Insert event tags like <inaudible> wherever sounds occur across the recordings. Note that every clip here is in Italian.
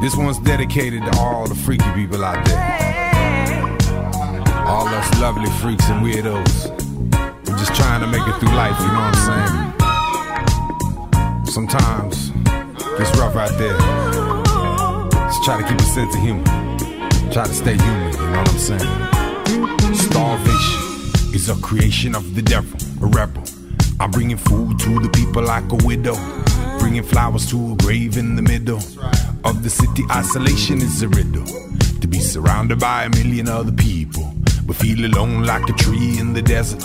This one's dedicated to all the freaky people out there. All us lovely freaks and weirdos. We're just trying to make it through life, you know what I'm saying? Sometimes it's rough out there. Just try to keep a sense of humor. Try to stay human, you know what I'm saying? Starvation is a creation of the devil, a rebel. I'm bringing food to the people like a widow. Bringing flowers to a grave in the middle of the city. Isolation is a riddle. To be surrounded by a million other people, but feel alone like a tree in the desert.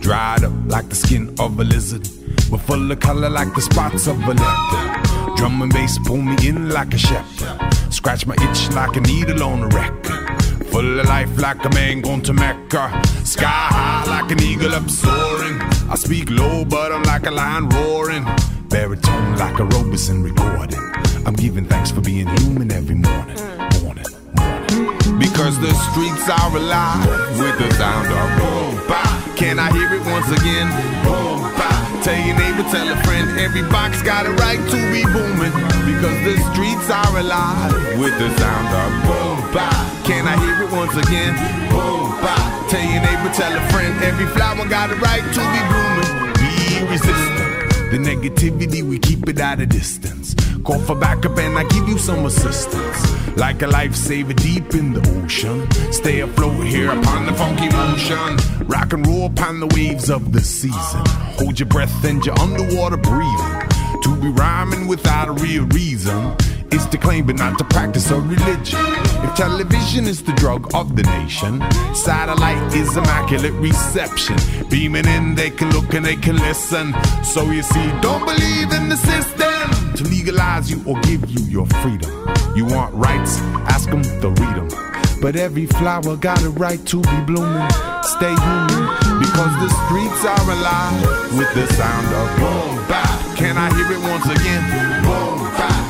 Dried up like the skin of a lizard, but full of color like the spots of a leopard. Drum and bass pull me in like a shepherd. Scratch my itch like a needle on a record. Full of life like a man going to Mecca. Sky high like an eagle up soaring. I speak low, but I'm like a lion roaring. Baritone like a Robeson recording. I'm giving thanks for being human every morning. Morning, morning. Because the streets are alive with the sound of boom, bop. Can I hear it once again? Boom, bop. Tell your neighbor, tell a friend, every box got a right to be booming. Because the streets are alive with the sound of boom, bop. Can I hear it once again? Boom, bop. Tell your neighbor, tell a friend, every flower got a right to be blooming. Be resistant. The negativity, we keep it at a distance. Call for backup and I give you some assistance. Like a lifesaver deep in the ocean. Stay afloat here upon the funky motion. Rock and roll upon the waves of the season. Hold your breath and you're underwater breathing. To be rhyming without a real reason is to claim but not to practice a religion. If television is the drug of the nation, satellite is immaculate reception. Beaming in, they can look and they can listen. So you see, don't believe in the system to legalize you or give you your freedom. You want rights? Ask them, they'll read them. But every flower got a right to be blooming. Stay human because the streets are alive with the sound of boom bap. Can I hear it once again? Boom bap.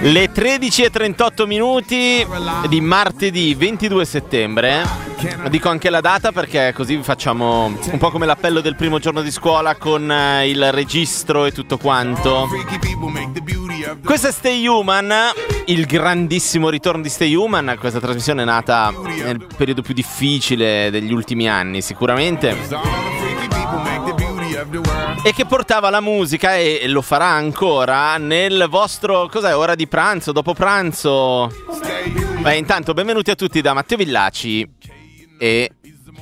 Le 13.38 minuti di martedì 22 settembre. Dico anche la data perché così vi facciamo un po' come l'appello del primo giorno di scuola con eh, il registro e tutto quanto. Questo è Stay Human, il grandissimo ritorno di Stay Human. Questa trasmissione è nata nel periodo più difficile degli ultimi anni, sicuramente. E che portava la musica, e lo farà ancora, nel vostro. Cos'è? Ora di pranzo, dopo pranzo? Beh, intanto, benvenuti a tutti da Matteo Villaci e.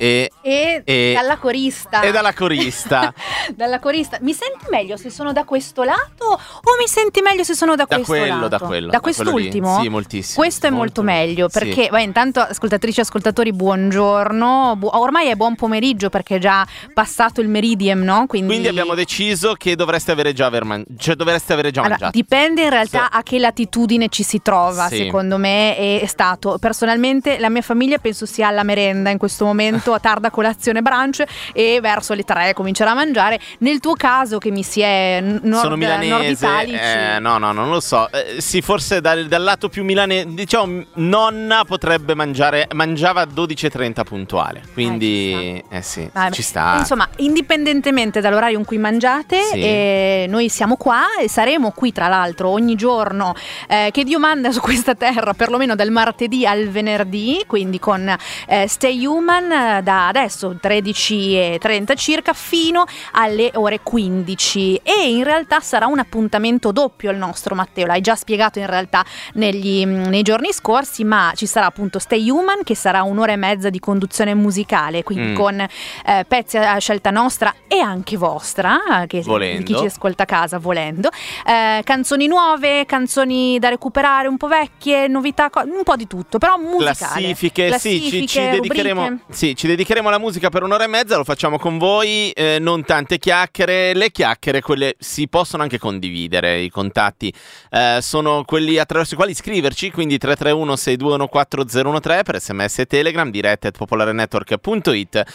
e. E, E- dalla corista. e dalla corista. <laughs> dalla corista. Mi senti meglio se sono da questo lato o mi senti meglio se sono da, Da questo quello, lato? da quello, Da da quello quest'ultimo? Sì, moltissimo. Questo è molto, Molto. meglio Sì. perché, beh, intanto, ascoltatrici e ascoltatori, buongiorno. Bu- ormai è buon pomeriggio perché è già passato il meridiem, no? Quindi, Quindi abbiamo deciso che dovreste avere già, aver man- cioè dovreste avere già Allora, mangiato. dipende in realtà Sì. a che latitudine ci si trova, Sì. secondo me è stato. Personalmente la mia famiglia penso sia alla merenda in questo momento, a tarda colazione brunch e verso le tre comincerà a mangiare. Nel tuo caso che mi si è nord, Sono milanese, nord eh, no, no, non lo so. Eh, sì, forse dal, dal lato più milanese, diciamo, nonna potrebbe mangiare, mangiava a 12.30 puntuale. Quindi, eh, sì, Vabbè, ci sta. Insomma, indipendentemente dall'orario in cui mangiate, Sì. eh, noi siamo qua e saremo qui tra l'altro ogni giorno eh, che Dio manda su questa terra, perlomeno dal martedì al venerdì, quindi con eh, Stay Human eh, da adesso 13.30 circa fino alle ore 15 e in realtà sarà un appuntamento doppio il nostro Matteo, l'hai già spiegato in realtà negli- nei giorni scorsi, ma ci sarà appunto Stay Human che sarà un'ora e mezza di conduzione musicale, quindi Mm. con eh, pezzi a scelta nostra e anche vostra, eh, che Volendo. chi ci ascolta a casa volendo, Eh, canzoni nuove, canzoni da recuperare un po' vecchie, novità, un po' di tutto, però musicale. Classifiche, sì, ci, ci dedicheremo, sì, ci dedicheremo alla musica per un'ora e mezza, lo facciamo con voi, eh, non tante chiacchiere, le chiacchiere quelle si possono anche condividere, i contatti eh, sono quelli attraverso i quali scriverci, quindi 331 621 4013 per sms e telegram, dirette at popolarenetwork.it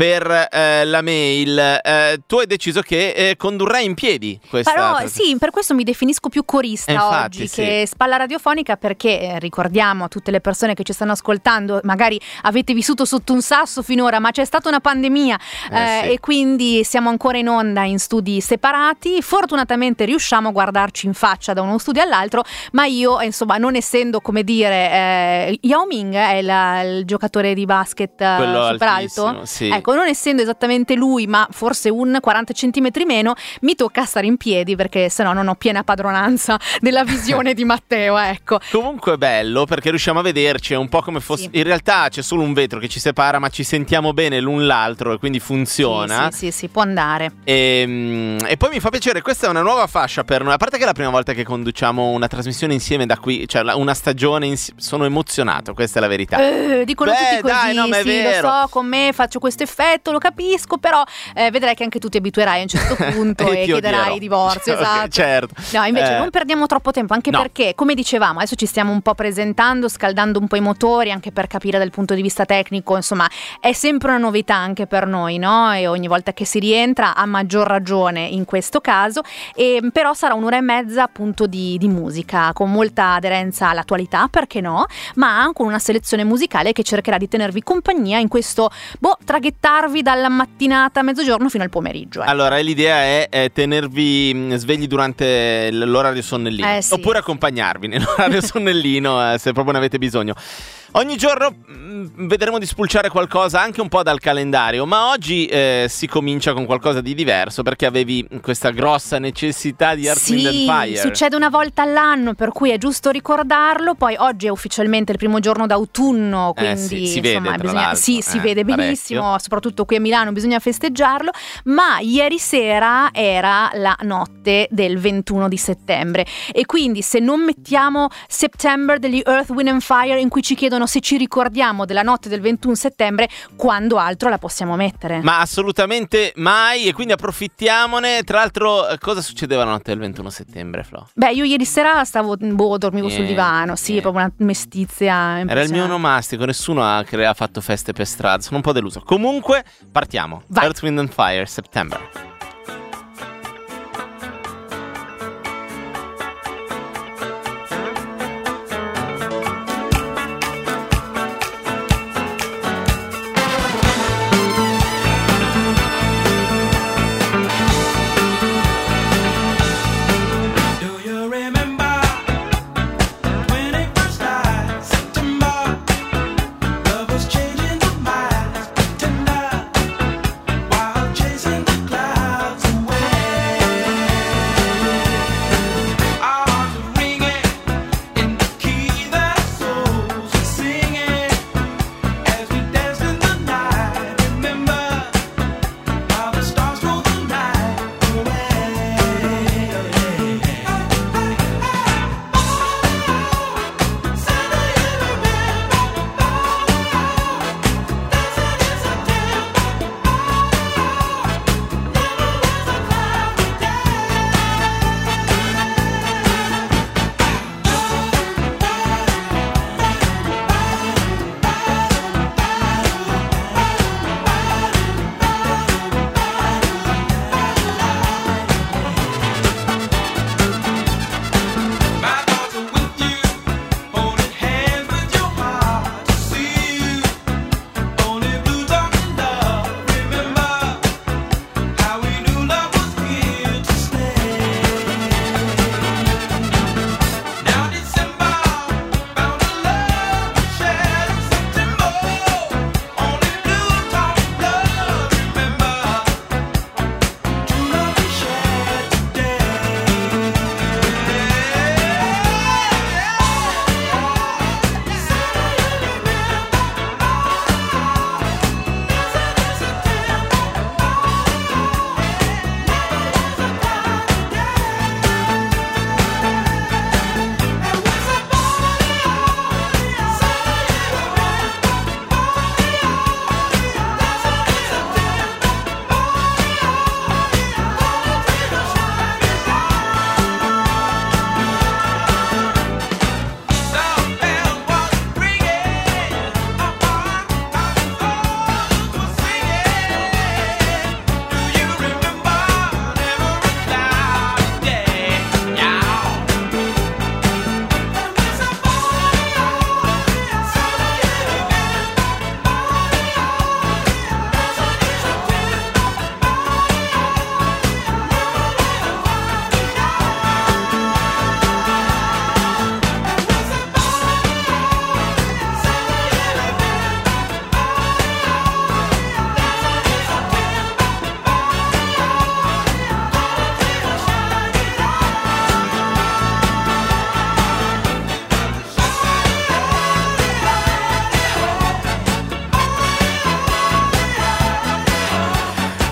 per eh, la mail. Eh, tu hai deciso che eh, condurrai in piedi questa. Però sì, per questo mi definisco più corista infatti, oggi sì. che spalla radiofonica perché eh, ricordiamo a tutte le persone che ci stanno ascoltando, magari avete vissuto sotto un sasso finora, ma c'è stata una pandemia Eh, eh, sì. e quindi siamo ancora in onda in studi separati. Fortunatamente riusciamo a guardarci in faccia da uno studio all'altro, ma io, insomma, non essendo come dire, Yao Ming è la- il giocatore di basket Quello super alto. sì. Ecco, non essendo esattamente lui, ma forse un 40 centimetri meno, mi tocca stare in piedi perché sennò non ho piena padronanza <laughs> della visione di Matteo, ecco. Comunque è bello perché riusciamo a vederci, è un po' come fosse... Sì. In realtà c'è solo un vetro che ci separa, ma ci sentiamo bene l'un l'altro e quindi funziona. Sì, sì, sì, sì, può andare. E, mm, e poi mi fa piacere, questa è una nuova fascia per noi. A parte che è la prima volta che conduciamo una trasmissione insieme da qui, cioè una stagione insieme. Sono emozionato, questa è la verità. Eh, dicono Beh, tutti così, dai, no, ma è sì, vero. lo so, con me faccio questo effetto, lo capisco, però eh, vedrai che anche tu ti abituerai a un certo <laughs> punto e, ti chiederai odierò. il divorzio, <laughs> Ok, esatto. certo. No, invece Eh, non perdiamo troppo tempo, anche no. perché, come dicevamo, adesso ci stiamo un po' presentando, scaldando un po' i motori, anche per capire dal punto di vista tecnico, insomma, è sempre una novità anche per noi, no? E ogni volta che si rientra, a maggior ragione in questo caso, e, però sarà un'ora e mezza appunto di, di musica, con molta aderenza all'attualità, perché no? Ma con una selezione musicale che cercherà di tenervi compagnia in questo, boh, traghettarvi dalla mattinata a mezzogiorno fino al pomeriggio. ecco. Allora, l'idea è, eh, tenervi mh, svegli durante l'orario sonnellino. Eh, sì. Oppure accompagnarvi nell'orario <laughs> sonnellino eh, se proprio ne avete bisogno. Ogni giorno mh, vedremo di spulciare qualcosa anche un po' dal calendario, ma oggi eh, si comincia con qualcosa di diverso perché avevi questa grossa necessità di Earth, Wind and Sì, Fire. succede una volta all'anno, per cui è giusto ricordarlo. Poi oggi è ufficialmente il primo giorno d'autunno, Eh, quindi sì, si vede, insomma, tra bisogna- sì, si eh, vede benissimo, soprattutto qui a Milano bisogna festeggiarlo. Ma ieri sera era la notte del 21 di settembre e quindi se non mettiamo September degli Earth, Wind and Fire in cui ci chiedono se ci ricordiamo della notte del 21 settembre, quando altro la possiamo mettere? Ma assolutamente mai, e quindi approfittiamone. Tra l'altro, eh, cosa succedeva la notte del 21 settembre, Flo? Beh, io ieri sera stavo, boh, dormivo sul Niente, divano, sì, niente. proprio una mestizia Era il mio onomastico, nessuno ha, cre- ha fatto feste per strada, sono un po' deluso. Comunque, partiamo. Vai. Earth, Wind and Fire, September.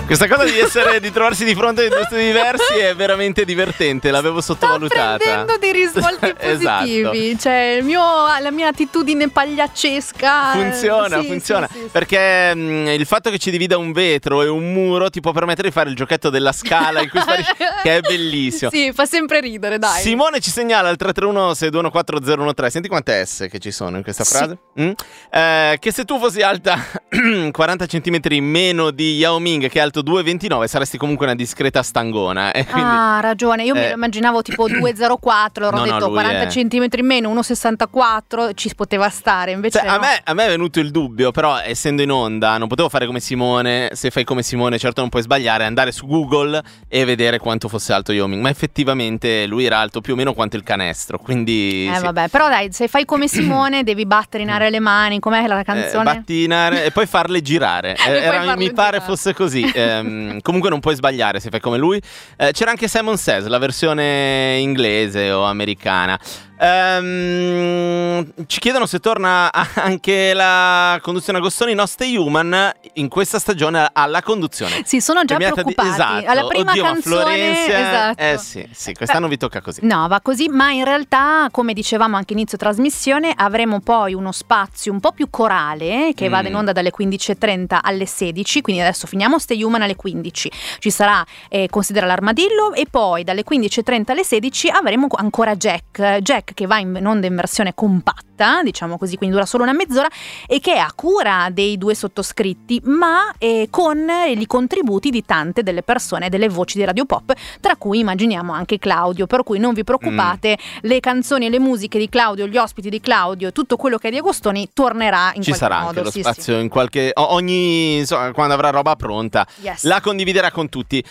Questa cosa di, essere, di trovarsi di fronte a due studi diversi è veramente divertente, l'avevo sottovalutata. Sta prendendo dei risvolti <laughs> Esatto. positivi. Cioè, il mio- la mia attitudine pagliaccesca. eh, Funziona, sì, funziona. sì, sì. Perché mh, il fatto che ci divida un vetro e un muro ti può permettere di fare il giochetto della scala in cui sparisci, <laughs> che è bellissimo. Sì, fa sempre ridere, dai. Simone ci segnala al 331 6214013. Senti quante S che ci sono in questa frase. Mm? Eh, che se tu fossi alta <clears throat> 40 cm meno di Yao Ming, che è alto 2,29, saresti comunque una discreta stangona. E quindi... Ah, ha ragione. Io me Eh. lo immaginavo tipo <clears throat> 2,04. Loro No, ho no, detto lui 40 è- cm in meno, 1,64. Ci poteva stare. Invece, Cioè, a, no. me, a me è venuto il dubbio, però essendo in onda non potevo fare come Simone. Se fai come Simone, certo non puoi sbagliare, andare su Google e vedere quanto fosse alto Yao Ming. Ma effettivamente lui era alto più o meno quanto il canestro. Quindi. Eh, sì. vabbè, però dai, se fai come Simone, <clears throat> devi battere in aria le mani. Com'è la Eh, canzone? battinare e poi farle girare. <laughs> Eh, era- mi pare girare. fosse così. Ehm, comunque non puoi sbagliare se fai come lui. Eh, c'era anche Simon Says, la versione inglese o americana. Ehm, ci chiedono se torna anche la conduzione Agostoni. No, Stay Human in questa stagione alla conduzione. Sì, sono già Premiata di- preoccupati. esatto. Alla prima Oddio, canzone, Florencia- esatto. Eh sì, sì, quest'anno vi tocca così. No, va così, ma in realtà, come dicevamo anche inizio trasmissione, avremo poi uno spazio un po' più corale che Mm. vada in onda dalle 15.30 alle 16, quindi adesso finiamo Stay Human alle 15. Ci sarà eh, Considera l'armadillo e poi dalle 15.30 alle 16 avremo ancora Jack, Jack che va in onda in versione compatta, diciamo così, quindi dura solo una mezz'ora e che è a cura dei due sottoscritti, ma eh, con i contributi di tante delle persone, delle voci di Radio Pop, tra cui immaginiamo anche Claudio, per cui non vi preoccupate, Mm. le canzoni e le musiche di Claudio, gli ospiti di Claudio, tutto quello che è di Agostoni tornerà in Ci qualche sarà modo. anche lo sì, spazio in qualche. ogni. insomma, quando avrà roba pronta. sì. Yes. la condividerà con tutti.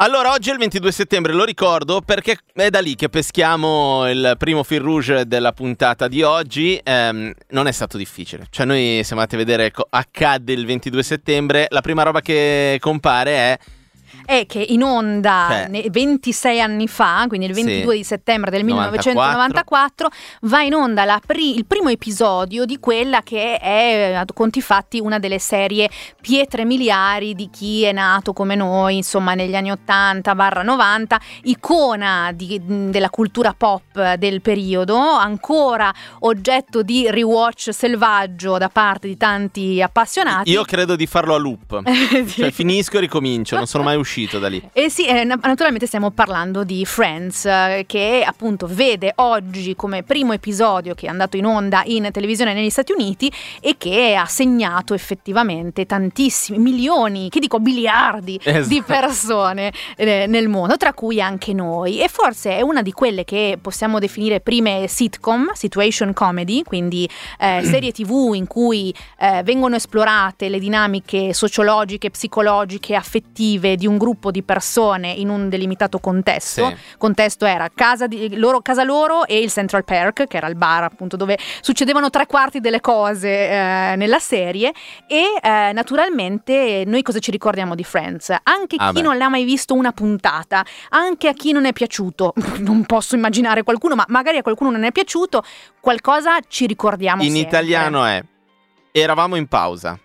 Allora, oggi è il 22 settembre, lo ricordo perché è da lì che peschiamo il primo fil rouge della puntata di oggi. Ehm, non è stato difficile. Cioè, noi siamo andati a vedere co- accadde il 22 settembre. La prima roba che compare è è che in onda Cioè. ne- 26 anni fa, quindi il Sì. 22 di settembre del 94. 1994, va in onda la pri- il primo episodio di quella che è, a conti fatti, una delle serie pietre miliari di chi è nato come noi, insomma, negli anni 80-90, icona di- della cultura pop del periodo, ancora oggetto di rewatch selvaggio da parte di tanti appassionati. io credo di farlo a loop. Sì. <laughs> Cioè, finisco e ricomincio, non sono mai uscito <laughs> da lì. Eh sì, eh, na- naturalmente stiamo parlando di Friends, eh, che appunto vede oggi come primo episodio che è andato in onda in televisione negli Stati Uniti e che ha segnato effettivamente tantissimi, milioni, che dico biliardi Esatto. di persone eh, nel mondo, tra cui anche noi. E forse è una di quelle che possiamo definire prime sitcom, situation comedy, quindi <clears throat> serie tv in cui vengono esplorate le dinamiche sociologiche, psicologiche, affettive di un gruppo di persone in un delimitato contesto. Sì. Contesto era casa, di, loro, casa loro e il Central Perk, che era il bar appunto dove succedevano tre quarti delle cose eh, nella serie. E eh, naturalmente noi cosa ci ricordiamo di Friends? Anche Ah, chi beh. non l'ha mai visto una puntata, anche a chi non è piaciuto, <laughs> non posso immaginare qualcuno, ma magari a qualcuno non è piaciuto, qualcosa ci ricordiamo In sempre. italiano è Eravamo in pausa.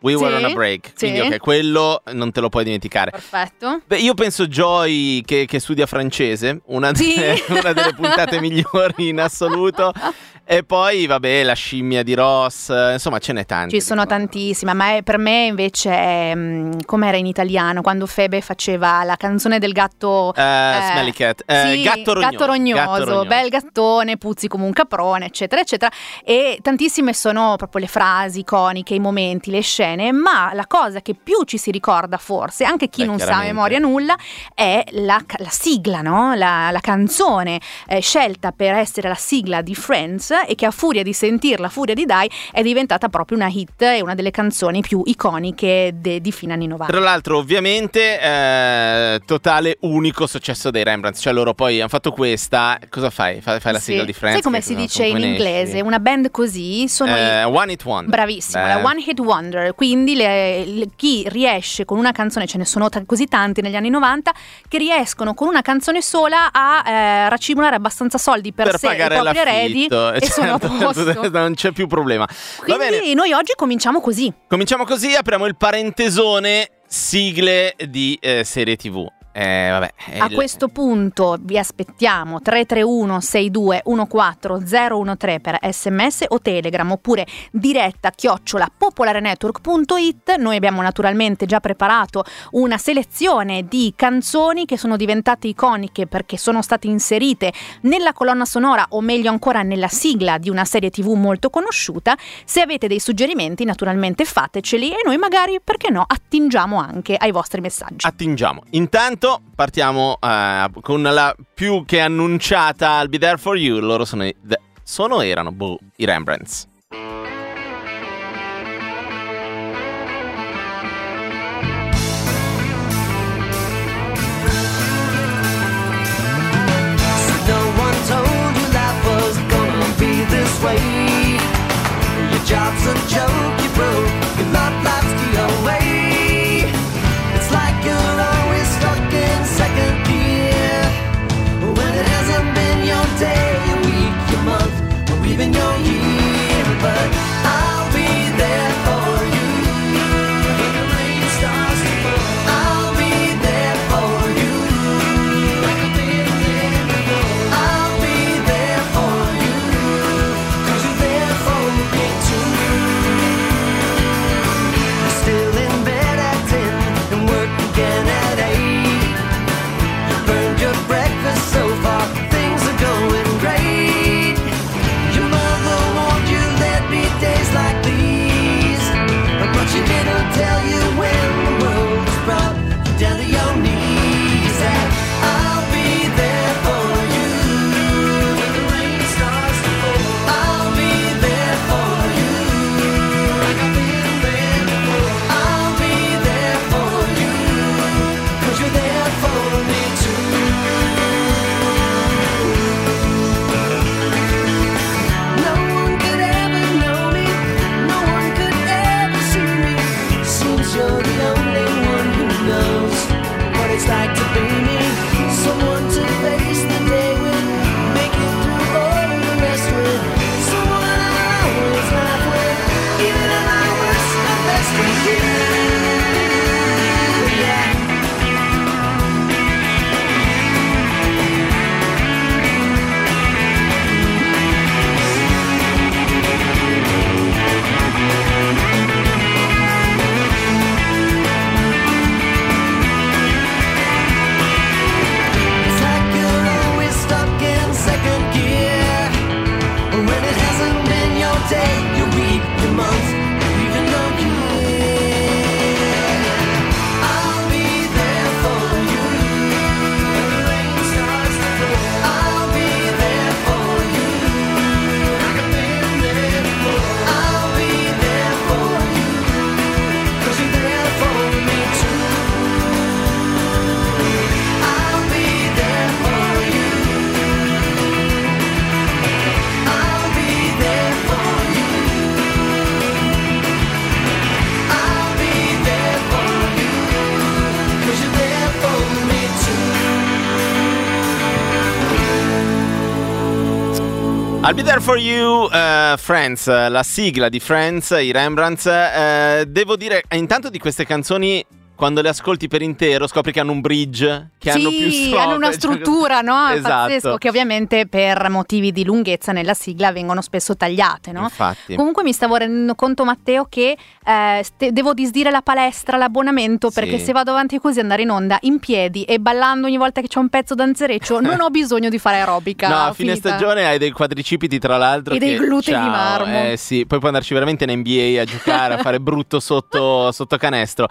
We were Sì, on a break. Quindi, sì. ok, quello non te lo puoi dimenticare. Perfetto. Beh, io penso Joy che, che studia francese, una, Sì. delle, <laughs> una delle puntate migliori in assoluto. <laughs> E poi, vabbè, la scimmia di Ross, insomma, ce n'è tanti. Ci sono tantissime, ma è- per me invece è mm, com'era in italiano quando Febe faceva la canzone del gatto Eh, eh, Smelly Cat, eh, sì, gatto rognoso. rognoso, gatto rognoso. bel gattone, puzzi come un caprone, eccetera, eccetera. E tantissime sono proprio le frasi iconiche, i momenti, le scene, ma la cosa che più ci si ricorda forse, anche chi Beh, non sa a memoria nulla, è la, la sigla, no? la, la canzone eh, scelta per essere la sigla di Friends e che a furia di sentirla, a furia di dai, è diventata proprio una hit e una delle canzoni più iconiche de- di fine anni 90. Tra l'altro, ovviamente, eh, totale unico successo dei Rembrandt. Cioè, loro poi hanno fatto questa. Cosa fai? Fai, fai la sigla Sì. di Friends? Sai come si dice in inglese? esci? Una band così sono i- Eh, One It Wonder. Bravissimo, Beh. la One Hit Wonder, quindi le- le- chi riesce con una canzone, ce ne sono ta- così tanti negli anni 90, che riescono con una canzone sola a eh, racimolare abbastanza soldi per, per sé e i propri eredi l'affitto <laughs> sono a certo, <laughs> posto. <laughs> non c'è più problema Quindi noi oggi cominciamo così. cominciamo così apriamo il parentesone sigle di eh, serie TV. Eh, vabbè, è A il- questo punto vi aspettiamo 331 62 14 013 per sms o telegram oppure diretta chiocciola popolarenetwork.it. Noi abbiamo naturalmente già preparato una selezione di canzoni che sono diventate iconiche perché sono state inserite nella colonna sonora o meglio ancora nella sigla di una serie tv molto conosciuta. Se avete dei suggerimenti naturalmente fateceli e noi magari perché no attingiamo anche ai vostri messaggi. Attingiamo. Intanto partiamo eh, con la più che annunciata I'll Be There For You. Loro sono, i- the- sono erano, boh, i Rembrandts. Your job's a joke, you broke. Your love life's the away. There for you, eh, Friends, la sigla di Friends, i Rembrandts. eh, devo dire, intanto di queste canzoni, quando le ascolti per intero, scopri che hanno un bridge, che hanno più sì, strofe. hanno una cioè- struttura, no? <laughs> Esatto. Pazzesco, che ovviamente per motivi di lunghezza nella sigla vengono spesso tagliate, no? Infatti. Comunque mi stavo rendendo conto, Matteo, che eh, ste- devo disdire la palestra, l'abbonamento, Sì. perché se vado avanti così andare in onda in piedi e ballando ogni volta che c'è un pezzo danzereccio, <laughs> non ho bisogno di fare aerobica. No, a fine finita. stagione hai dei quadricipiti tra l'altro. E dei che- glutei di ciao, marmo. Eh sì, poi puoi andarci veramente in NBA a giocare, a fare brutto sotto, <laughs> sotto canestro.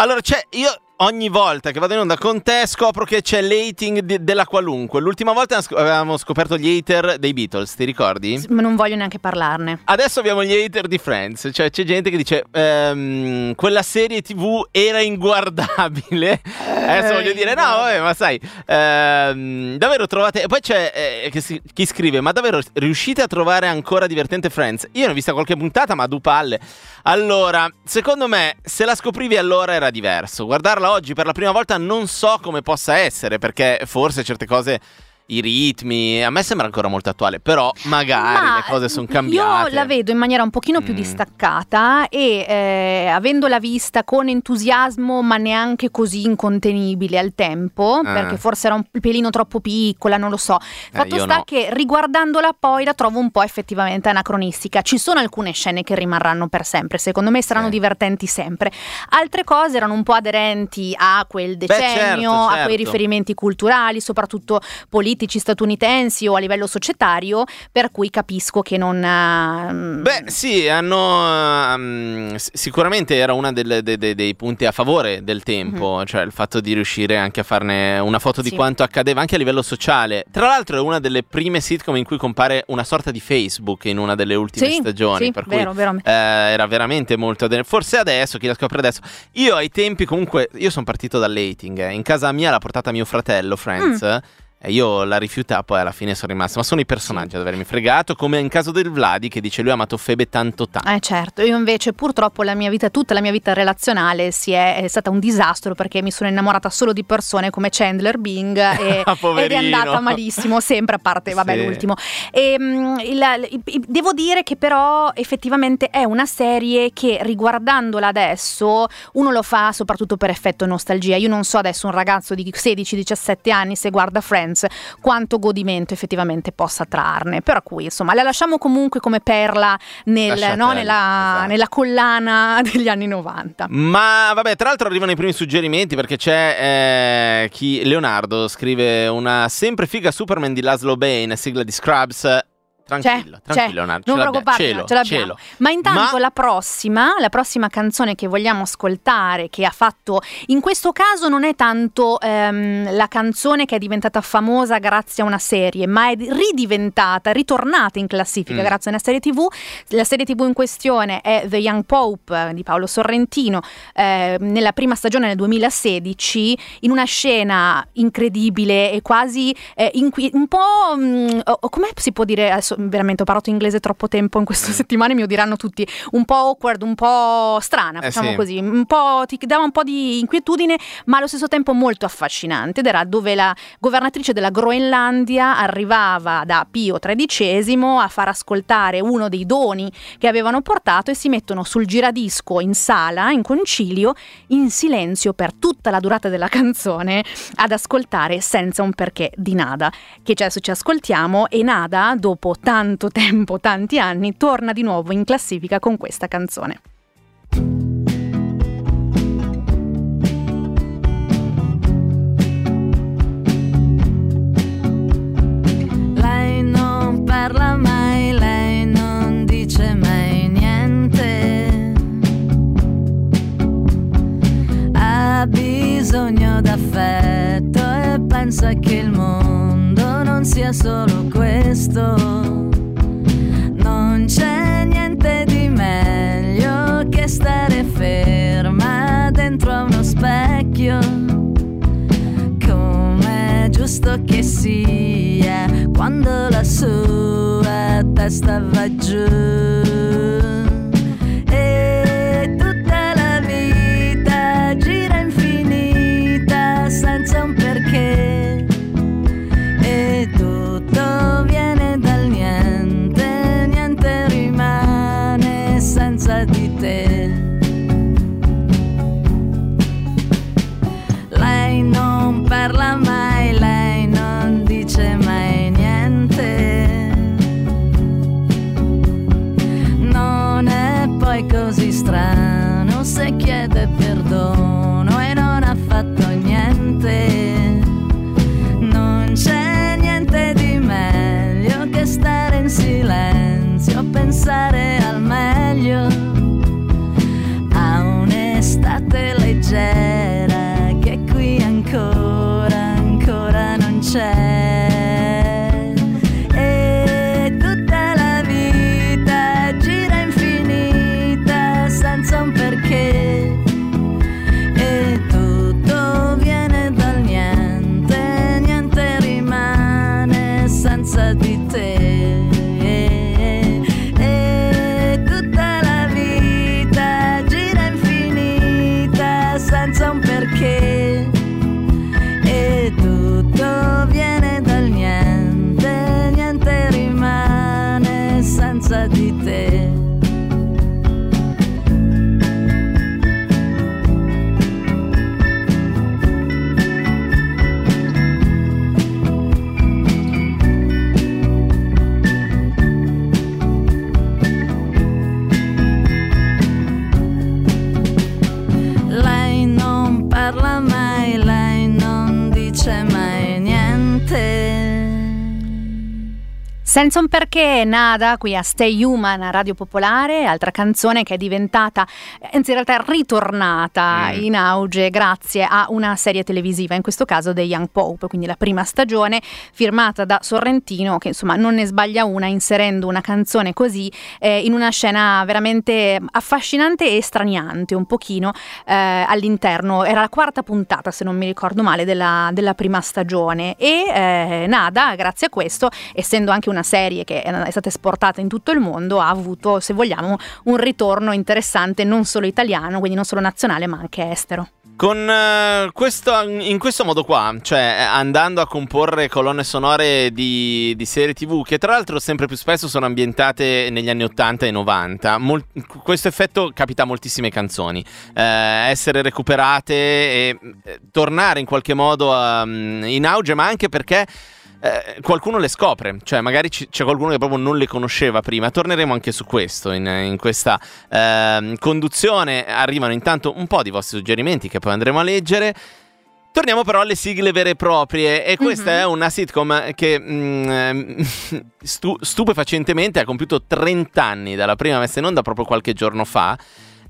Allora, c'è, io ogni volta che vado in onda con te scopro che c'è l'hating di- della qualunque. L'ultima volta avevamo sc- avevamo scoperto gli hater dei Beatles, ti ricordi? Ma non voglio neanche parlarne. Adesso abbiamo gli hater di Friends, cioè c'è gente che dice ehm, quella serie tv era inguardabile. Adesso voglio dire no, vabbè, ma sai, ehm, davvero trovate... E poi c'è eh, si- chi scrive, ma davvero riuscite a trovare ancora divertente Friends? Io ne ho vista qualche puntata, ma a due palle. Allora, secondo me, se la scoprivi allora era diverso. Guardarla oggi per la prima volta non so come possa essere, perché forse certe cose i ritmi. A me sembra ancora molto attuale, però magari Ma le cose sono cambiate. Io la vedo in maniera un pochino più Mm. distaccata e eh, avendola vista con entusiasmo, ma neanche così incontenibile al tempo, Ah. perché forse era un pelino troppo piccola, non lo so. Fatto Eh, sta no. che riguardandola poi la trovo un po' effettivamente anacronistica. Ci sono alcune scene che rimarranno per sempre, secondo me saranno Sì. divertenti sempre. Altre cose erano un po' aderenti a quel decennio, certo, a certo. quei riferimenti culturali, soprattutto politici statunitensi o a livello societario, per cui capisco che non... ehm, Beh, sì, hanno. s- sicuramente era uno dei punti a favore del tempo, cioè il fatto di riuscire anche a farne una foto di. Sì. quanto accadeva anche a livello sociale. Tra l'altro, è una delle prime sitcom in cui compare una sorta di Facebook in una delle ultime Sì, stagioni. sì, per cui vero, vero. eh, era veramente molto. ader- Forse adesso, chi la scopre adesso. Io ai tempi, comunque, io sono partito dall'hating. eh. In casa mia l'ha portata mio fratello, Friends. Mm. E io la rifiuta, poi alla fine sono rimasto. Ma sono i personaggi ad avermi fregato. Come in caso del Vladi, che dice lui ha amato Febe tanto tanto. Eh certo, io invece purtroppo la mia vita, tutta la mia vita relazionale si è, è stata un disastro perché mi sono innamorata solo di persone come Chandler Bing <laughs> e, ed è andata malissimo, sempre a parte, vabbè, Sì. l'ultimo. E, il- il- il- devo dire che però effettivamente è una serie che riguardandola adesso uno lo fa soprattutto per effetto nostalgia. Io non so adesso un ragazzo di 16-17 anni se guarda Friends quanto godimento effettivamente possa trarne. Per cui insomma la lasciamo comunque come perla nel- no, nella, esatto. nella collana <laughs> degli anni 90. Ma vabbè, tra l'altro arrivano i primi suggerimenti perché c'è eh, chi Leonardo scrive una sempre figa Superman di Laszlo Bane, sigla di Scrubs. Tranquillo, C'è, tranquillo c'è. Leonardo, non ce preoccuparti, no, ce l'abbiamo. Ma intanto Ma- la prossima, la prossima canzone che vogliamo ascoltare, che ha fatto, in questo caso non è tanto ehm, la canzone che è diventata famosa grazie a una serie, ma è ridiventata, ritornata in classifica Mm. grazie a una serie tv. La serie tv in questione è The Young Pope eh, di Paolo Sorrentino, eh, nella prima stagione nel 2016, in una scena incredibile e quasi eh, inqui- un po'... mm, oh, come si può dire? Adesso veramente ho parlato inglese troppo tempo in queste settimane, mi odieranno tutti. Un po' awkward, un po' strana, Eh facciamo sì. così. Un po', ti dava un po' di inquietudine, ma allo stesso tempo molto affascinante. Ed era dove la governatrice della Groenlandia arrivava da Pio XIII a far ascoltare uno dei doni che avevano portato e si mettono sul giradisco in sala, in concilio, in silenzio per tutta la durata della canzone ad ascoltare senza un perché di Nada, che adesso ci ascoltiamo e Nada, dopo tanto tempo, tanti anni, torna di nuovo in classifica con questa canzone. Lei non parla mai, lei non dice mai niente. Ha bisogno d'affetto e pensa che il mondo non sia solo questo. Non c'è niente di meglio che stare ferma dentro a uno specchio come è giusto che sia quando la sua testa va giù. Senza un perché, nada, qui a Stay Human a Radio Popolare, altra canzone che è diventata, anzi in realtà è ritornata Mm. in auge grazie a una serie televisiva, in questo caso The Young Pope, quindi la prima stagione firmata da Sorrentino, che insomma non ne sbaglia una inserendo una canzone così eh, in una scena veramente affascinante e straniante un pochino eh, all'interno. Era la quarta puntata, se non mi ricordo male, della, della prima stagione e eh, Nada, grazie a questo, essendo anche una serie che è stata esportata in tutto il mondo, ha avuto, se vogliamo, un ritorno interessante non solo italiano, quindi non solo nazionale, ma anche estero. Con eh, questo, in questo modo qua, cioè andando a comporre colonne sonore di, di serie tv che tra l'altro sempre più spesso sono ambientate negli anni 80 e 90, mol- questo effetto capita a moltissime canzoni, Eh, essere recuperate e eh, tornare in qualche modo um, in auge, ma anche perché... eh, qualcuno le scopre, cioè magari ci- c'è qualcuno che proprio non le conosceva prima. Torneremo anche su questo in, in questa ehm, conduzione. Arrivano intanto un po' di vostri suggerimenti che poi andremo a leggere. Torniamo però alle sigle vere e proprie e questa Mhm. è una sitcom che mm, <laughs> stu- stupefacentemente ha compiuto 30 anni dalla prima messa in onda proprio qualche giorno fa.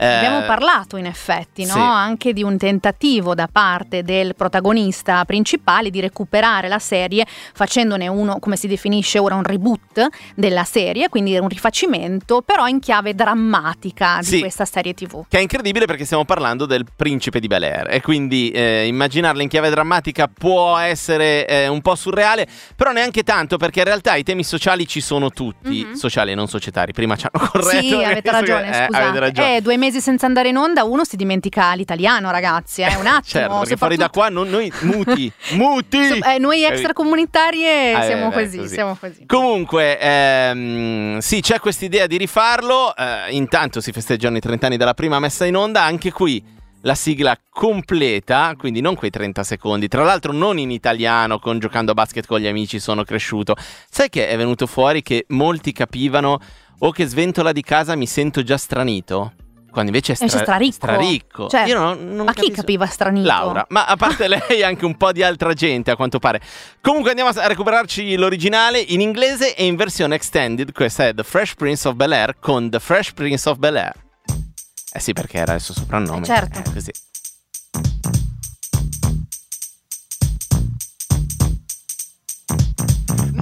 Eh, Abbiamo parlato in effetti no? sì. anche di un tentativo da parte del protagonista principale di recuperare la serie facendone uno, come si definisce ora, un reboot della serie, quindi un rifacimento, però in chiave drammatica di Sì. questa serie tv. Che è incredibile perché stiamo parlando del principe di Bel Air e quindi eh, immaginarla in chiave drammatica può essere eh, un po' surreale, però neanche tanto perché in realtà i temi sociali ci sono tutti, Mhm. sociali e non societari. Prima ci hanno corretto. Sì, avete <laughs> ragione, Eh, scusate. avete ragione. Eh, due mesi senza andare in onda, uno si dimentica l'italiano, ragazzi, è un <laughs> attimo. certo, perché fuori da qua non- noi muti, <laughs> muti. So- eh, noi extracomunitarie Eh, siamo eh, così, così. siamo così. Comunque, ehm, sì, c'è quest'idea di rifarlo. eh, intanto si festeggiano i 30 anni dalla prima messa in onda. Anche qui la sigla completa, quindi non quei 30 secondi. Tra l'altro, non in italiano, con giocando a basket con gli amici sono cresciuto. Sai che è venuto fuori che molti capivano o che sventola di casa mi sento già stranito? Quando invece è Invece stra- straricco. straricco. Certo. Io non, non Ma chi capisco. capiva stranito? Laura, ma a parte <laughs> lei anche un po' di altra gente a quanto pare. Comunque andiamo a recuperarci l'originale in inglese e in versione extended. Questa è The Fresh Prince of Bel Air con The Fresh Prince of Bel Air. Eh sì, perché era il suo soprannome. Eh, certo. Eh, così.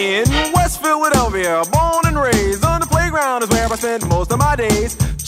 In West Philadelphia, born and raised on the playground is where I spent most of my days.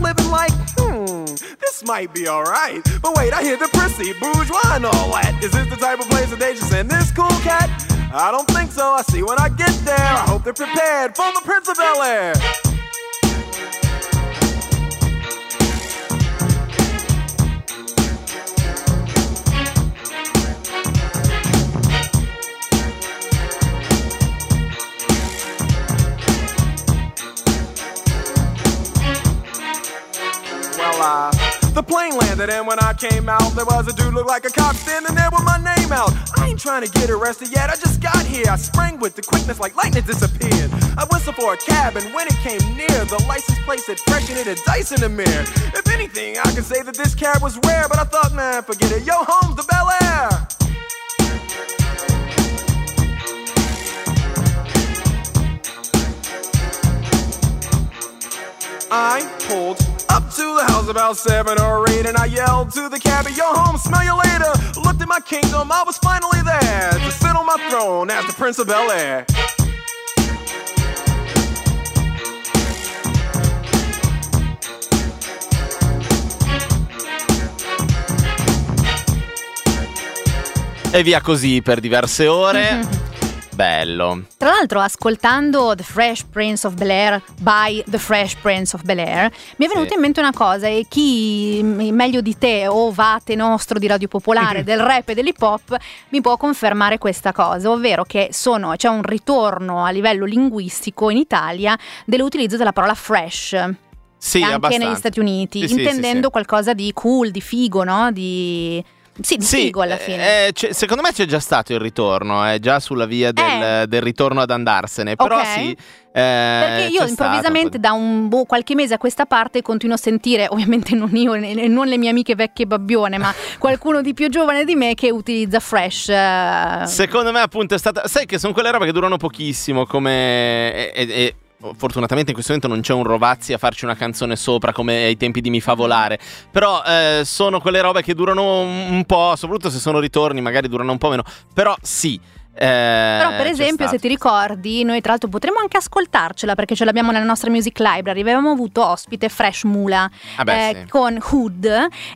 living like? Hmm, this might be alright. But wait, I hear the prissy, bourgeois, and all that. Is this the type of place that they just send this cool cat? I don't think so. I see when I get there. I hope they're prepared for the Prince of Bel Air. Uh, the plane landed, and when I came out, there was a dude looked like a cop standing there with my name out. I ain't trying to get arrested yet, I just got here. I sprang with the quickness like lightning disappeared. I whistled for a cab, and when it came near, the license plate said fresh and it had dice in the mirror. If anything, I could say that this cab was rare, but I thought, man, forget it. Yo, home's the Bel Air. I pulled up to the house about seven or eight, and I yelled to the cabbie, "Yo, home, smell you later." Looked at my kingdom, I was finally there to sit on my throne as the Prince of Bel Air. E via così per diverse ore. <laughs> Bello. Tra l'altro, ascoltando The Fresh Prince of Bel Air by The Fresh Prince of Bel Air, mi è venuta Sì. in mente una cosa. E chi meglio di te o vate nostro di Radio Popolare, <laughs> del rap e dell'hip hop, mi può confermare questa cosa, ovvero che sono- c'è un ritorno a livello linguistico in Italia dell'utilizzo della parola fresh. Sì, anche abbastanza. negli Stati Uniti, Sì, intendendo sì. qualcosa di cool, di figo, no? Di. Sì, di Sì, alla fine. eh, c'è- secondo me c'è già stato il ritorno, è già sulla via del, del ritorno ad andarsene. Però Eh. Ok. sì. eh, Perché io improvvisamente stato da un boh, qualche mese a questa parte continuo a sentire, ovviamente non io e non le mie amiche vecchie babbione, ma <laughs> qualcuno di più giovane di me che utilizza Fresh. eh. Secondo me, appunto, è stata. Sai che sono quelle robe che durano pochissimo. Come. E- e fortunatamente in questo momento non c'è un Rovazzi a farci una canzone sopra come ai tempi di Mi fa volare. Però eh, sono quelle robe che durano un, po', soprattutto se sono ritorni, magari durano un po' meno. Però sì. Eh, Però, per esempio, se ti ricordi, noi tra l'altro potremmo anche ascoltarcela perché ce l'abbiamo nella nostra music library. Avevamo avuto ospite Fresh Mula Ah beh, eh, sì. con Hood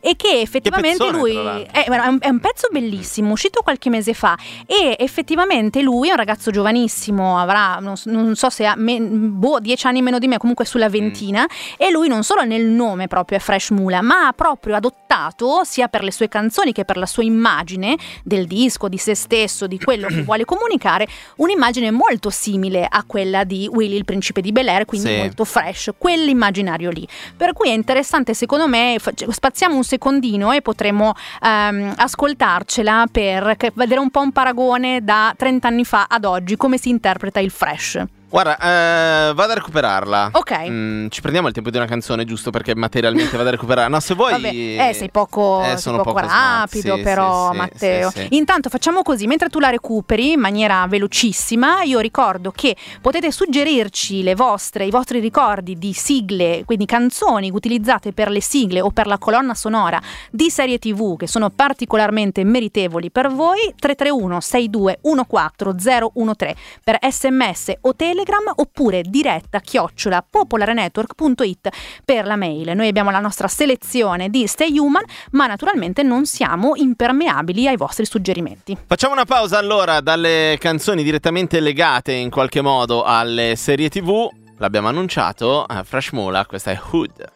e che effettivamente pezzone, lui è, è un, è un pezzo bellissimo, uscito qualche mese fa e effettivamente lui è un ragazzo giovanissimo, avrà non, so- non so se ha me- boh, dieci anni meno di me, comunque sulla Mm. ventina e lui non solo nel nome proprio è Fresh Mula, ma ha proprio adottato sia per le sue canzoni che per la sua immagine del disco, di se stesso, di quello che vuole comunicare, un'immagine molto simile a quella di Willy il principe di Bel Air, quindi Sì. molto fresh, quell'immaginario lì. Per cui è interessante secondo me, fa- spaziamo un secondino e potremo ehm, ascoltarcela per vedere un po' un paragone da 30 anni fa ad oggi, come si interpreta il fresh. Guarda, eh, vado a recuperarla. Ok. Mm, ci prendiamo il tempo di una canzone, giusto? Perché materialmente vado a recuperarla. No, se vuoi. Vabbè, eh, sei poco, Eh, sei sono poco poco rapido, sì, però, sì, Matteo. sì. Intanto facciamo così: mentre tu la recuperi in maniera velocissima, io ricordo che potete suggerirci le vostre, i vostri ricordi di sigle, quindi canzoni utilizzate per le sigle o per la colonna sonora di serie TV che sono particolarmente meritevoli per voi. 331 6214 013 per sms o telegram oppure diretta chiocciola popolarenetwork.it per la mail. Noi abbiamo la nostra selezione di Stay Human, ma naturalmente non siamo impermeabili ai vostri suggerimenti. Facciamo una pausa allora dalle canzoni direttamente legate in qualche modo alle serie TV. L'abbiamo annunciato, eh, Fresh Mola, questa è Hood.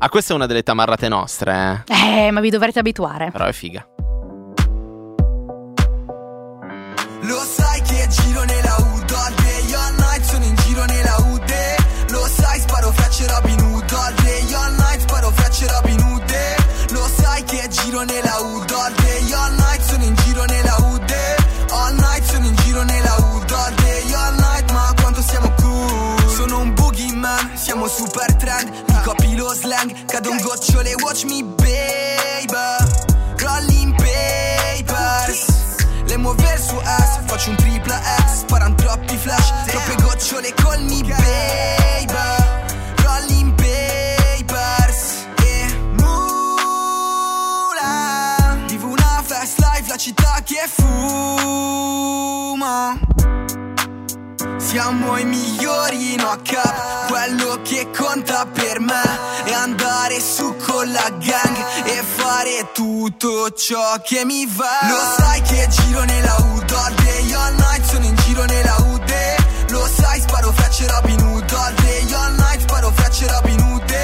Ah, questa è una delle tamarrate nostre, eh. Eh, ma vi dovrete abituare. Però è figa. Frecce Robin Hood Lo sai che giro nella UD all day. All night Sono in giro nella UD All night sono in giro nella UD all day. All night Ma quanto siamo cool. Sono un boogeyman Siamo super trend. Mi copi lo slang Cade un gocciole Watch me baby Rolling papers. Le muover su S, faccio un tripla X. Sparan troppi flash, troppe gocciole col mi baby città che fuma. Siamo i migliori in cap Quello che conta per me È andare su con la gang E fare tutto ciò che mi va. Lo sai che giro nella UD All day all night sono in giro nella UD Lo sai sparo frecce Robin Hood All day all night sparo frecce Robin Hood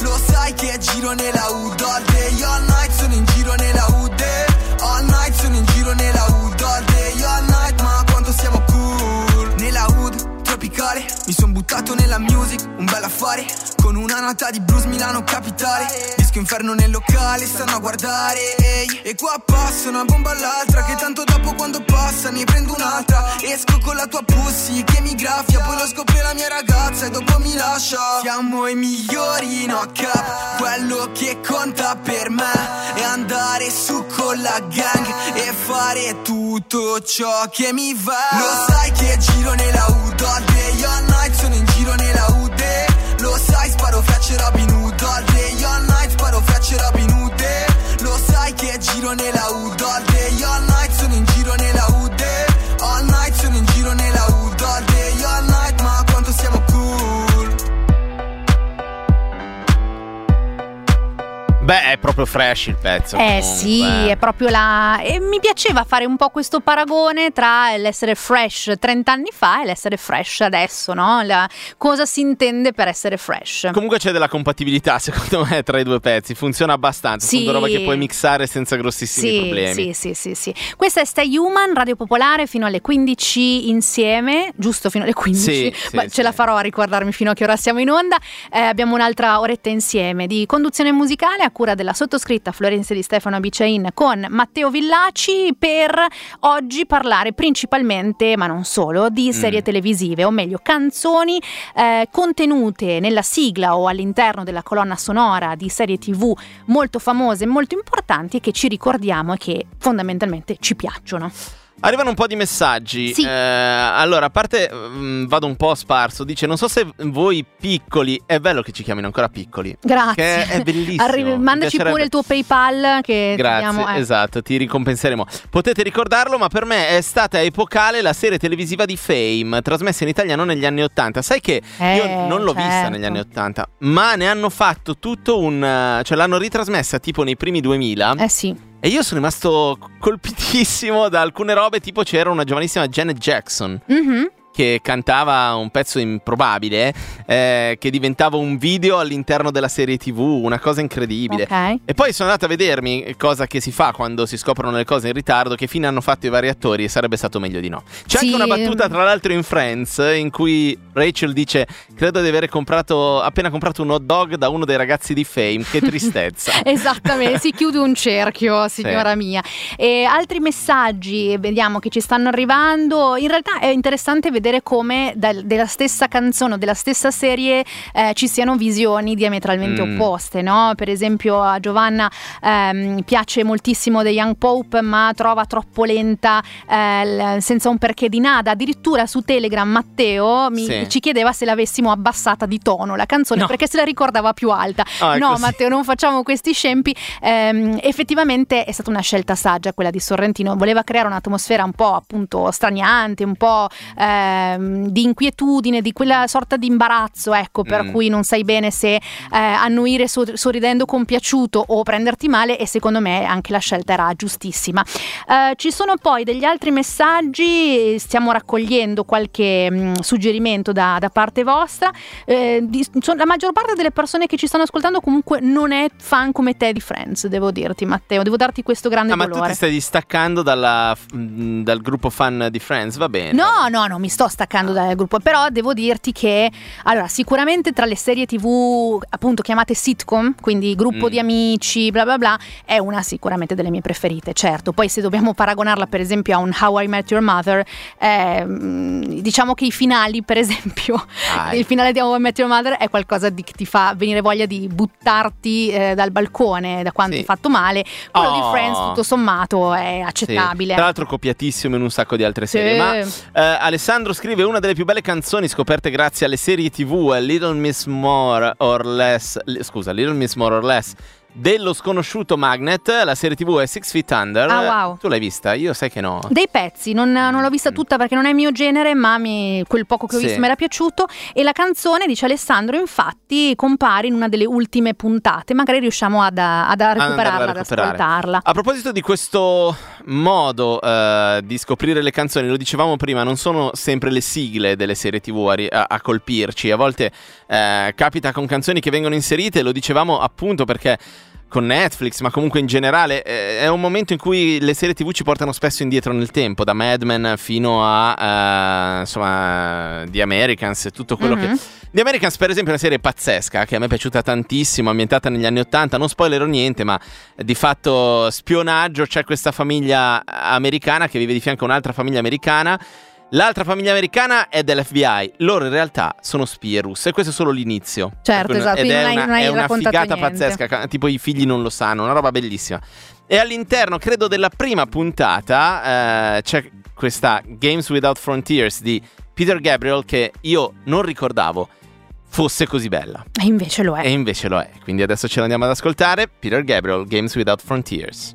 Lo sai che giro nella UD All day all night hood tropicale Mi son buttato nella music, un bel affare. Con una nota di blues Milano capitale. Disco inferno nel locale, stanno a guardare ehi. E qua passa una bomba all'altra Che tanto dopo quando passa ne prendo un'altra. Esco con la tua pussy che mi graffia Poi lo scopre la mia ragazza e dopo mi lascia. Siamo i migliori in cap Quello che conta per me È andare su con la gang E fare tutto ciò che mi va. Lo sai che giro nella UD All day all night sono in giro nella UD Lo sai sparo frecce Robin Hood All day. All night sparo frecce Robin Hood Lo sai che giro nella UD All day. All night sono in giro nella UD All night sono in giro nella UD All day. All night ma quanto siamo cool. Beh, proprio fresh il pezzo. Eh comunque, sì, è proprio la... E mi piaceva fare un po' questo paragone tra l'essere fresh 30 anni fa e l'essere fresh adesso, no? La- Cosa si intende per essere fresh? Comunque c'è della compatibilità, <laughs> secondo me, tra i due pezzi. Funziona abbastanza. Sì. Sono roba che puoi mixare senza grossissimi Sì, problemi. sì, sì, sì, sì. Questa è Stay Human, Radio Popolare, fino alle 15 insieme, giusto fino alle 15? Sì, Ma sì. ce la farò a ricordarmi fino a che ora siamo in onda. Eh, abbiamo un'altra oretta insieme di conduzione musicale a cura della sottoscritta Florenza Di Stefano Abiciain con Matteo Villaci per oggi parlare principalmente, ma non solo, di serie Mm. televisive, o meglio canzoni eh, contenute nella sigla o all'interno della colonna sonora di serie tv molto famose e molto importanti che ci ricordiamo e che fondamentalmente ci piacciono. Arrivano un po' di messaggi. Sì. Eh, allora, a parte mm, vado un po' sparso. Dice: Non so se voi piccoli. È bello che ci chiamino ancora piccoli. Grazie. È <laughs> bellissimo. Arri- mandaci piacerebbe- pure il tuo PayPal che Grazie, diamo, eh. esatto, ti ricompenseremo. Potete ricordarlo, ma per me è stata epocale la serie televisiva di Fame, trasmessa in italiano negli anni 80. Sai che Eh, io non l'ho vista certo. negli anni 80, ma ne hanno fatto tutto un... eh, cioè l'hanno ritrasmessa tipo nei primi 2000 Eh sì. E io sono rimasto colpitissimo da alcune robe, tipo c'era una giovanissima Janet Jackson Mhm. Che cantava un pezzo improbabile eh, che diventava un video all'interno della serie tv, una cosa incredibile. Ok. E poi sono andato a vedermi cosa che si fa quando si scoprono le cose in ritardo, che fine hanno fatto i vari attori e sarebbe stato meglio di no. C'è Sì, anche una battuta tra l'altro in Friends in cui Rachel dice credo di aver comprato appena comprato un hot dog da uno dei ragazzi di Fame, che tristezza. <laughs> Esattamente, si chiude un cerchio, <laughs> signora mia. E altri messaggi, vediamo che ci stanno arrivando. In realtà è interessante vedere come dal- della stessa canzone o della stessa serie eh, ci siano visioni diametralmente Mm. opposte, no? Per esempio a Giovanna ehm, piace moltissimo The Young Pope, ma trova troppo lenta eh, senza un perché di nada. Addirittura su Telegram Matteo mi- Sì. ci chiedeva se l'avessimo abbassata di tono la canzone No. perché se la ricordava più alta. Ah, no, così. Matteo, non facciamo questi scempi. Ehm, effettivamente è stata una scelta saggia quella di Sorrentino. Voleva creare un'atmosfera un po' appunto straniante, un po' ehm, di inquietudine, di quella sorta di imbarazzo, ecco, per Mm. cui non sai bene se eh, annuire sor- sorridendo compiaciuto o prenderti male. E secondo me anche la scelta era giustissima. Eh, ci sono poi degli altri messaggi, stiamo raccogliendo qualche mm, suggerimento da, da parte vostra. Eh, di- so- la maggior parte delle persone che ci stanno ascoltando comunque non è fan come te di Friends, devo dirti Matteo, devo darti questo grande Ah, ma tu ti stai distaccando dalla- mh, dal gruppo fan di Friends, va bene. No, no, no, mi sto staccando dal gruppo, però devo dirti che allora, sicuramente tra le serie TV appunto chiamate sitcom, quindi gruppo Mm. di amici, bla bla bla, è una sicuramente delle mie preferite, certo. Poi se dobbiamo paragonarla per esempio a un How I Met Your Mother, ehm, diciamo che i finali, per esempio, Dai. il finale di How I Met Your Mother è qualcosa di- che ti fa venire voglia di buttarti eh, dal balcone da quando Sì. hai fatto male. Quello di Oh. Friends tutto sommato è Sì. accettabile. Tra l'altro copiatissimo in un sacco di altre Sì. serie. Ma eh, Alessandro scrive una delle più belle canzoni scoperte grazie alle serie TV, Little Miss More or Less. scusa, Little Miss More or Less. Dello sconosciuto Magnet, la serie TV è Six Feet Under. Ah, wow. Tu l'hai vista? Io sai che no. Dei pezzi, non, non l'ho vista tutta perché non è il mio genere, ma mi- quel poco che ho Sì. visto mi era piaciuto. E la canzone, dice Alessandro, infatti compare in una delle ultime puntate. Magari riusciamo ad, ad recuperarla, ad recuperare. ascoltarla. A proposito di questo modo eh, di scoprire le canzoni, lo dicevamo prima, non sono sempre le sigle delle serie TV a, a- colpirci. A volte eh, capita con canzoni che vengono inserite, lo dicevamo appunto perché con Netflix, ma comunque in generale, eh, è un momento in cui le serie TV ci portano spesso indietro nel tempo, da Mad Men fino a eh, insomma The Americans e tutto quello Mhm. che The Americans, per esempio, è una serie pazzesca che a me è piaciuta tantissimo, ambientata negli anni Ottanta. Non spoilerò niente, ma di fatto spionaggio. C'è questa famiglia americana che vive di fianco a un'altra famiglia americana. L'altra famiglia americana è dell'FBI. Loro in realtà sono spie russe. E questo è solo l'inizio. Certo, Ed esatto, è quindi non una, non hai è una figata niente. pazzesca. ca- Tipo i figli non lo sanno, una roba bellissima. E all'interno, credo, della prima puntata eh, c'è questa Games Without Frontiers di Peter Gabriel che io non ricordavo fosse così bella. E invece lo è. E invece lo è. Quindi adesso ce l'andiamo ad ascoltare. Peter Gabriel, Games Without Frontiers.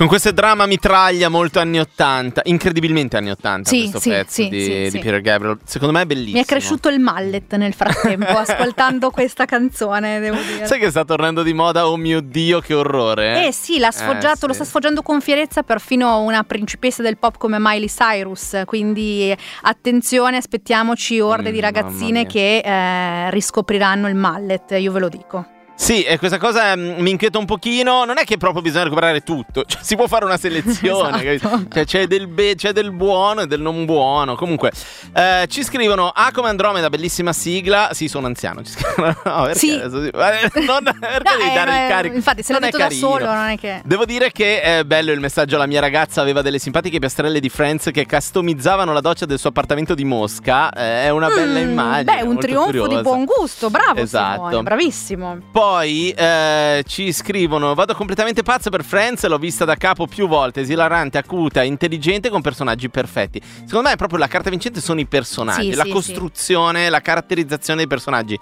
Con questo dramma mitraglia molto anni 80, incredibilmente anni 80 Sì, questo sì, pezzo sì, di, sì, di. Peter Gabriel. Secondo me è bellissimo. Mi è cresciuto il mallet nel frattempo <laughs> ascoltando questa canzone, devo dire. Sai che sta tornando di moda? Oh mio Dio, che orrore. Eh sì, l'ha sfoggiato, sì. lo sta sfoggiando con fierezza perfino una principessa del pop come Miley Cyrus. Quindi attenzione, aspettiamoci orde Mm, di ragazzine che eh, riscopriranno il mallet, io ve lo dico. Sì, e questa cosa mm, mi inquieta un pochino. Non è che proprio bisogna recuperare tutto, <laughs> cioè, si può fare una selezione. <laughs> Esatto. Cioè, c'è, del be- c'è del buono e del non buono. Comunque, eh, ci scrivono A come Andromeda, bellissima sigla. Sì, sono anziano. Ci scrivono, <laughs> no, perché Sì. adesso. Eh, non, perché No, devi eh, dare eh, il carico. infatti, se Non è detto da solo, non è che. Devo dire che è bello il messaggio. La mia ragazza aveva delle simpatiche piastrelle di Friends che customizzavano la doccia del suo appartamento di Mosca. Eh, è una bella Mm, immagine. Beh, un trionfo di curiosa. buon gusto, bravo Esatto. Simone, bravissimo. Poi eh, ci scrivono: Vado completamente pazzo per Friends. L'ho vista da capo più volte. Esilarante, acuta, intelligente, con personaggi perfetti. Secondo me, è proprio la carta vincente sono i personaggi, Sì, la sì, costruzione, la caratterizzazione dei personaggi.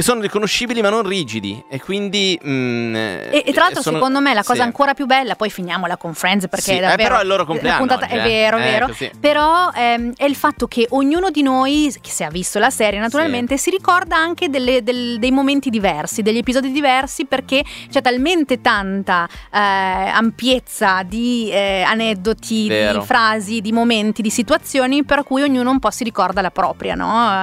Che sono riconoscibili ma non rigidi. E quindi. mm, E, e tra l'altro, sono- secondo me, la cosa sì. ancora più bella, poi finiamola con Friends perché Sì, è eh, davvero. però è il loro compleanno puntata- oggi, è eh. vero, è Eh, vero. così. Però ehm, è il fatto che ognuno di noi, che se ha visto la serie, naturalmente, si ricorda anche delle- del- dei momenti diversi, degli episodi diversi, perché c'è talmente tanta eh, ampiezza di eh, aneddoti, Vero. di frasi, di momenti, di situazioni, per cui ognuno un po' si ricorda la propria, no? Eh,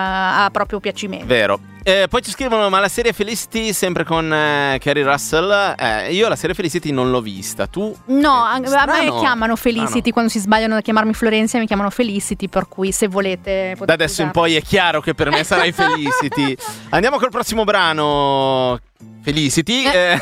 a proprio piacimento. Vero. Eh, poi ci scrivono: Ma la serie Felicity, sempre con eh, Carrie Russell. Eh, io la serie Felicity non l'ho vista. Tu? No, Eh, a- me chiamano Felicity Strano. quando si sbagliano a chiamarmi Florenzia, mi chiamano Felicity, per cui se volete Da adesso in usarla. poi è chiaro che per me sarai <laughs> Felicity. Andiamo col prossimo brano. Felicity. eh,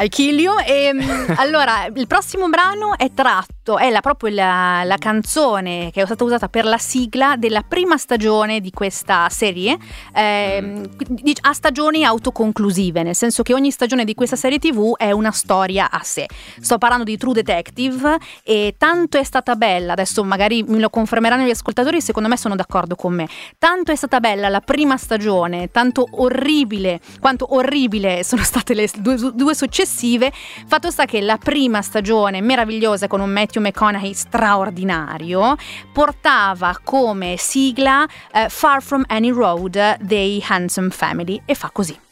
I kill you. E, mm, allora, il prossimo brano è tratto, è la- proprio la, la canzone che è stata usata per la sigla della prima stagione di questa serie, ehm, di- a stagioni autoconclusive, nel senso che ogni stagione di questa serie TV è una storia a sé. Sto parlando di True Detective e tanto è stata bella, adesso magari me lo confermeranno gli ascoltatori, secondo me sono d'accordo con me. Tanto è stata bella la prima stagione, tanto orribile, quanto orribile sono state le due, successive. Fatto sta che la prima stagione meravigliosa con un Matthew McConaughey straordinario portava come sigla eh, Far From Any Road dei Handsome Family e fa così.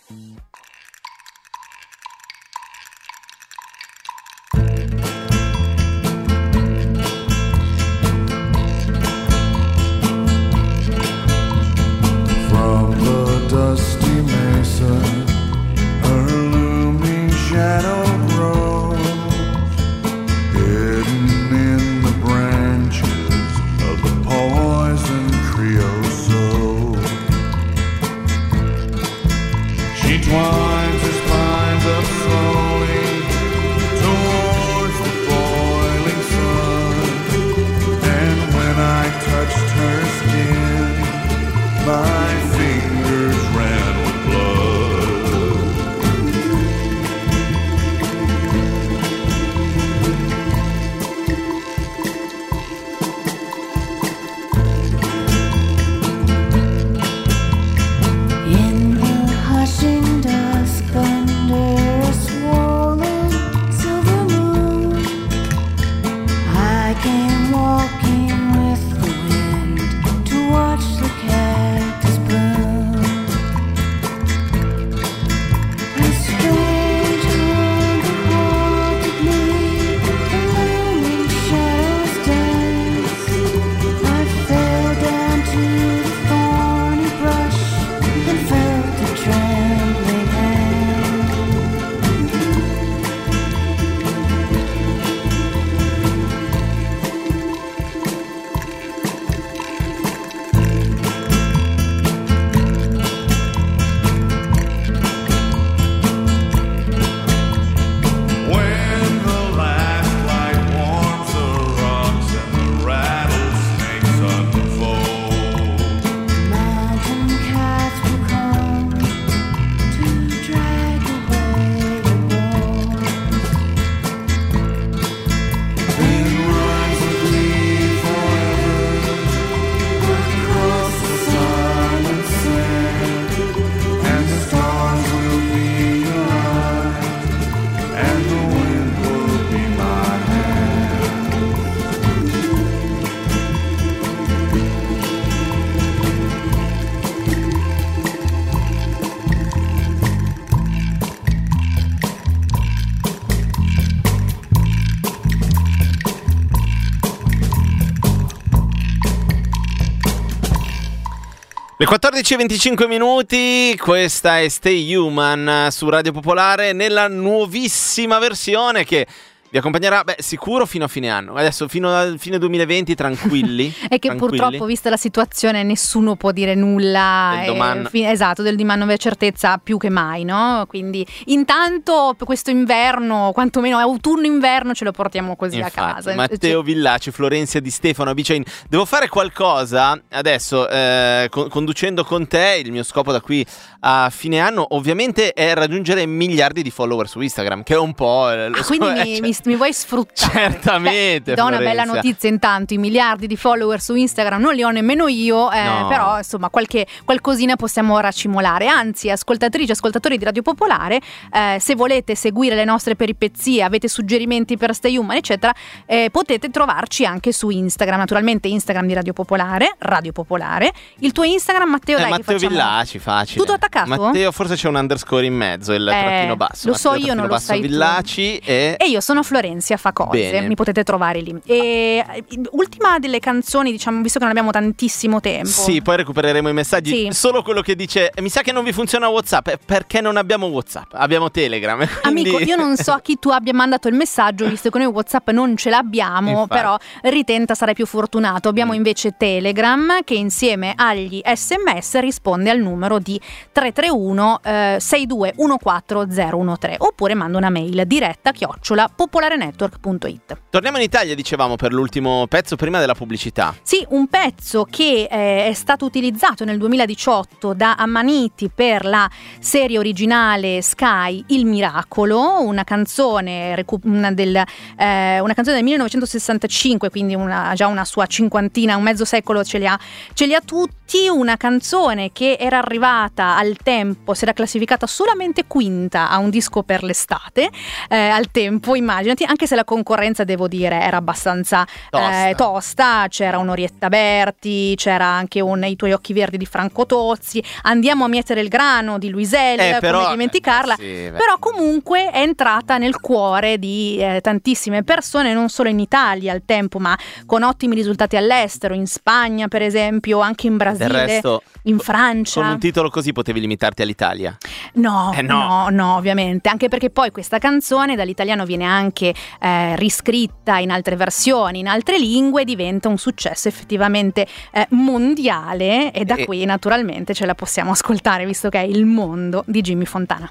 14.25 minuti, questa è Stay Human su Radio Popolare nella nuovissima versione che vi accompagnerà, beh, sicuro fino a fine anno. Adesso fino a fine 2020 tranquilli. <laughs> È che tranquilli. purtroppo, vista la situazione, nessuno può dire nulla. Del eh, domani. fi- esatto, del di non certezza più che mai, no? Quindi, intanto, questo inverno, quantomeno autunno-inverno, ce lo portiamo così Infatti, a casa. Matteo Villaci, Florenzia Di Stefano, Abicain. Devo fare qualcosa adesso, eh, co- conducendo con te. Il mio scopo da qui a fine anno, ovviamente, è raggiungere miliardi di follower su Instagram, che è un po'. eh, lo Ah, so- quindi <laughs> eh, mi, cioè- mi- mi vuoi sfruttare? Certamente, Beh, do una bella notizia intanto, i miliardi di follower su Instagram non li ho nemmeno io, eh, No. però insomma qualche, qualcosina possiamo racimolare. Anzi, ascoltatrici, ascoltatori di Radio Popolare, eh, se volete seguire le nostre peripezie, avete suggerimenti per Stay Human, eccetera, eh, potete trovarci anche su Instagram. Naturalmente Instagram di Radio Popolare, Radio Popolare. Il tuo Instagram, Matteo, Eh, dai, Matteo Villaci, facile. Tutto attaccato? Matteo, forse c'è un underscore in mezzo, il Eh, trattino basso. lo so Matteo io, non lo sai tu. Villaci e... E io sono Florenzia fa cose, Bene. mi potete trovare lì. E eh, ultima delle canzoni, diciamo, visto che non abbiamo tantissimo tempo. Sì, poi recupereremo i messaggi. Sì. Solo quello che dice: Mi sa che non vi funziona WhatsApp. Eh, Perché non abbiamo WhatsApp? Abbiamo Telegram. <laughs> quindi- Amico, io non so a chi tu abbia mandato il messaggio, visto che noi WhatsApp non ce l'abbiamo, Infatti. però ritenta sarai più fortunato. Abbiamo Mm. invece Telegram che insieme agli sms risponde al numero di 331 eh, 6214013 oppure manda una mail diretta chiocciola popolarenetwork.it. Torniamo in Italia, dicevamo, per l'ultimo pezzo prima della pubblicità. Sì, un pezzo che eh, è stato utilizzato nel 2018 da Ammaniti per la serie originale Sky Il Miracolo, una canzone, una del, eh, una canzone del 1965, quindi una- già una sua cinquantina, un mezzo secolo ce li, ha, ce li ha tutti, una canzone che era arrivata al tempo, si era classificata solamente quinta a un disco per l'estate, eh, al tempo, immaginati, anche se la concorrenza, devo dire, era abbastanza Tosta. eh, tosta, c'era un'Orietta Berti, c'era anche un I tuoi occhi verdi di Franco Tozzi, Andiamo a mietere il grano di Luisel, Eh, però- come dimenticarla. Sì, però comunque è entrata nel cuore di eh, tantissime persone, non solo in Italia al tempo, ma con ottimi risultati all'estero, in Spagna per esempio, anche in Brasile, resto, in Francia. con un titolo così potevi limitarti all'Italia. No, Eh, no. no, no, ovviamente, anche perché poi questa canzone dall'italiano viene anche eh, riscritta in altre versioni, in altre lingue, diventa un successo effettivamente eh, mondiale e da E- qui naturalmente ce la possiamo ascoltare visto che è il mondo di Jimmy Fontana.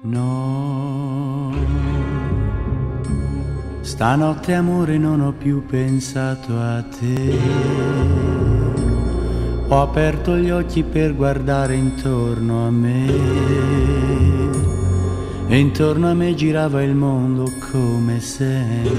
No, stanotte amore non ho più pensato a te. Ho aperto gli occhi per guardare intorno a me. E intorno a me girava il mondo come sempre.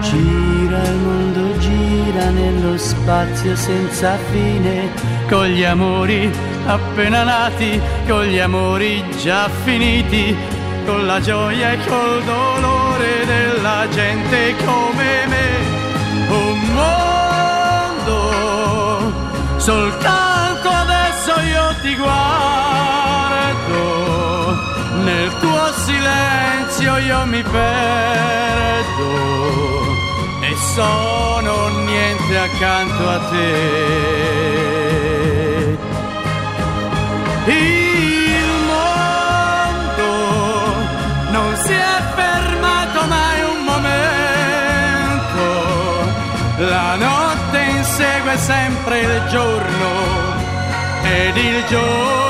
Gira il mondo, gira nello spazio senza fine, con gli amori appena nati, con gli amori già finiti, con la gioia e col dolore della gente come me. Mondo, soltanto adesso io ti guardo, nel tuo silenzio io mi perdo. E sono niente accanto a te. Sempre il giorno ed il giorno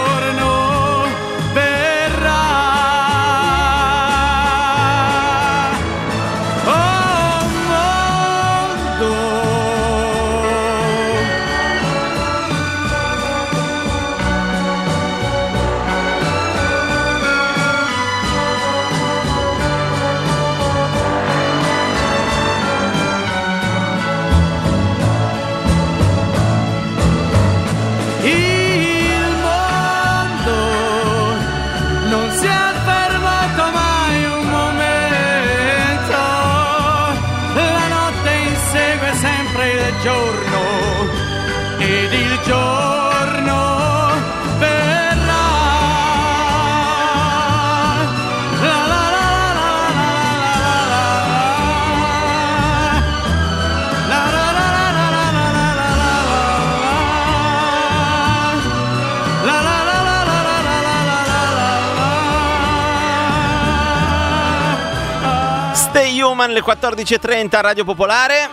Human, le 14.30 Radio Popolare.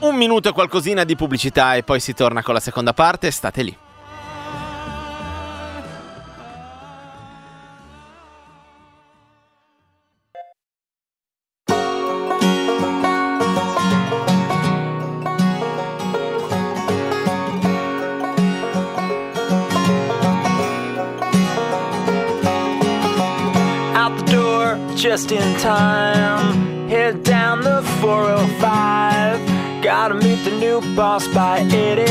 Un minuto e qualcosina di pubblicità e poi si torna con la seconda parte. State lì. just in time. Boss by 8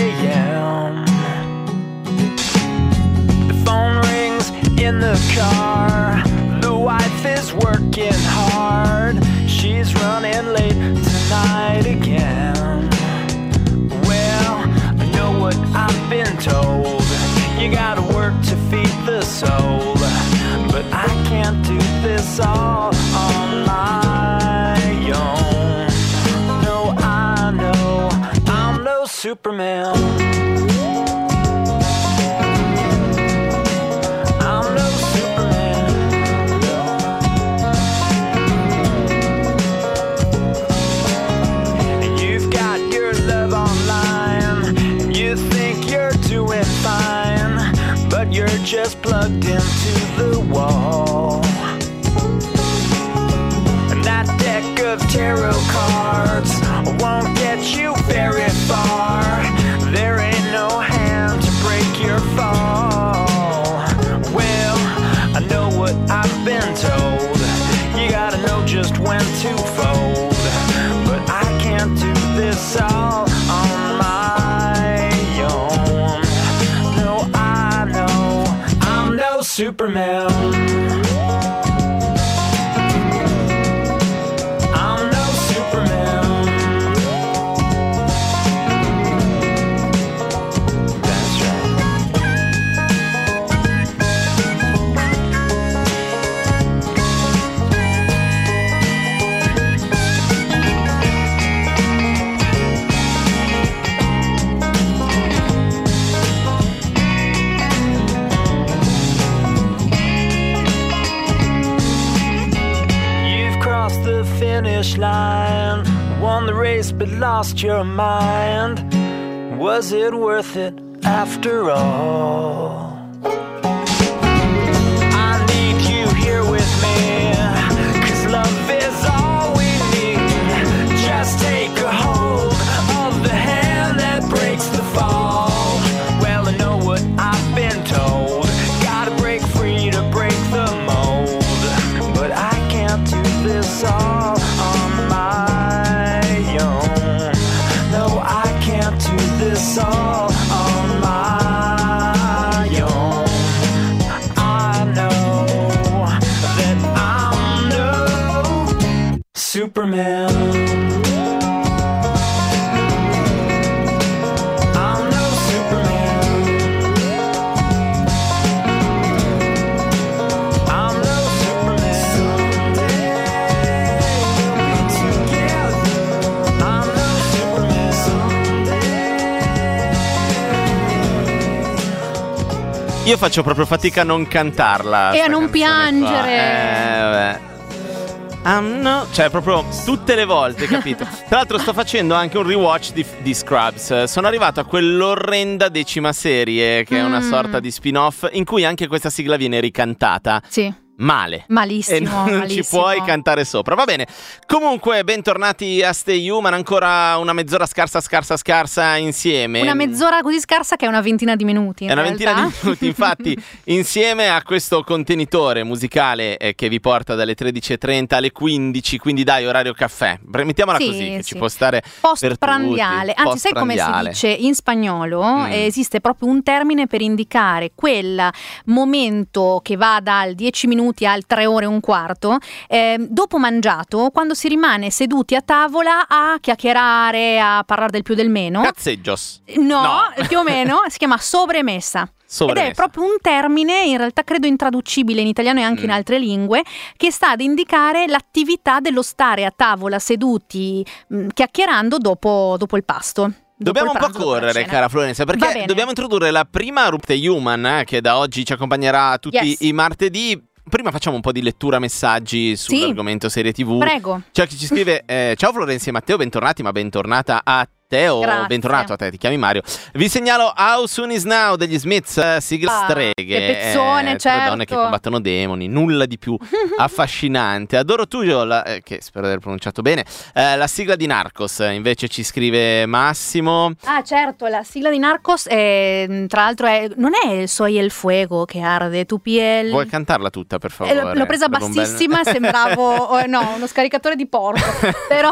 your mind. Was it worth it after all? Faccio proprio fatica a non cantarla. E a non canzone qua. piangere. Eh, vabbè. Um, no, cioè proprio tutte le volte, capito? <laughs> Tra l'altro sto facendo anche un rewatch di, di Scrubs. Sono arrivato a quell'orrenda decima serie, che è una Mm. sorta di spin-off, in cui anche questa sigla viene ricantata. Sì. Male. Malissimo. E non ci malissimo. puoi cantare sopra. Va bene. Comunque, bentornati a Stay Human. Ancora una mezz'ora scarsa, scarsa, scarsa insieme. Una mezz'ora così scarsa che è una ventina di minuti. in È una ventina realtà. di minuti, infatti, <laughs> insieme a questo contenitore musicale eh, che vi porta dalle 13.30 alle 15, quindi dai, orario caffè. Mettiamola Sì, così, che sì. ci può stare Post per prandiale, anzi, sai come si dice in spagnolo? Mm. Eh, Esiste proprio un termine per indicare quel momento che va dal 10 minuti al 3 ore e un quarto, eh, dopo mangiato, quando si rimane seduti a tavola a chiacchierare, a parlare del più del meno. Cazzeggios. No, No. <laughs> più o meno, si chiama sobremessa. Ed è Sobremessa. proprio un termine, in realtà credo intraducibile in italiano e anche in Mm. altre lingue, che sta ad indicare l'attività dello stare a tavola seduti mh, chiacchierando dopo, dopo il pasto. Dobbiamo un po' correre, cara Florenza, perché dobbiamo introdurre la prima Rupte Human eh, che da oggi ci accompagnerà tutti Yes. i martedì. Prima facciamo un po' di lettura messaggi sull'argomento serie TV. Prego. C'è chi ci scrive: eh, Ciao Florenza e Matteo, bentornati, ma bentornata a te o Grazie. bentornato a te, ti chiami Mario. Vi segnalo How Soon Is Now degli Smiths, eh, sigla Ah, streghe. che pezzone, eh, certo. donne che combattono demoni, nulla di più <laughs> affascinante. Adoro Tuyo, la- eh, che spero di aver pronunciato bene, eh, la sigla di Narcos. eh, Invece ci scrive Massimo. Ah, certo, la sigla di Narcos, è, tra l'altro, è- non è Soy el fuego che arde tu piel. Vuoi cantarla tutta, per Eh, favore? l'ho- l'ho presa un bel- bassissima, sembravo <laughs> no, uno scaricatore di porco. <laughs> Però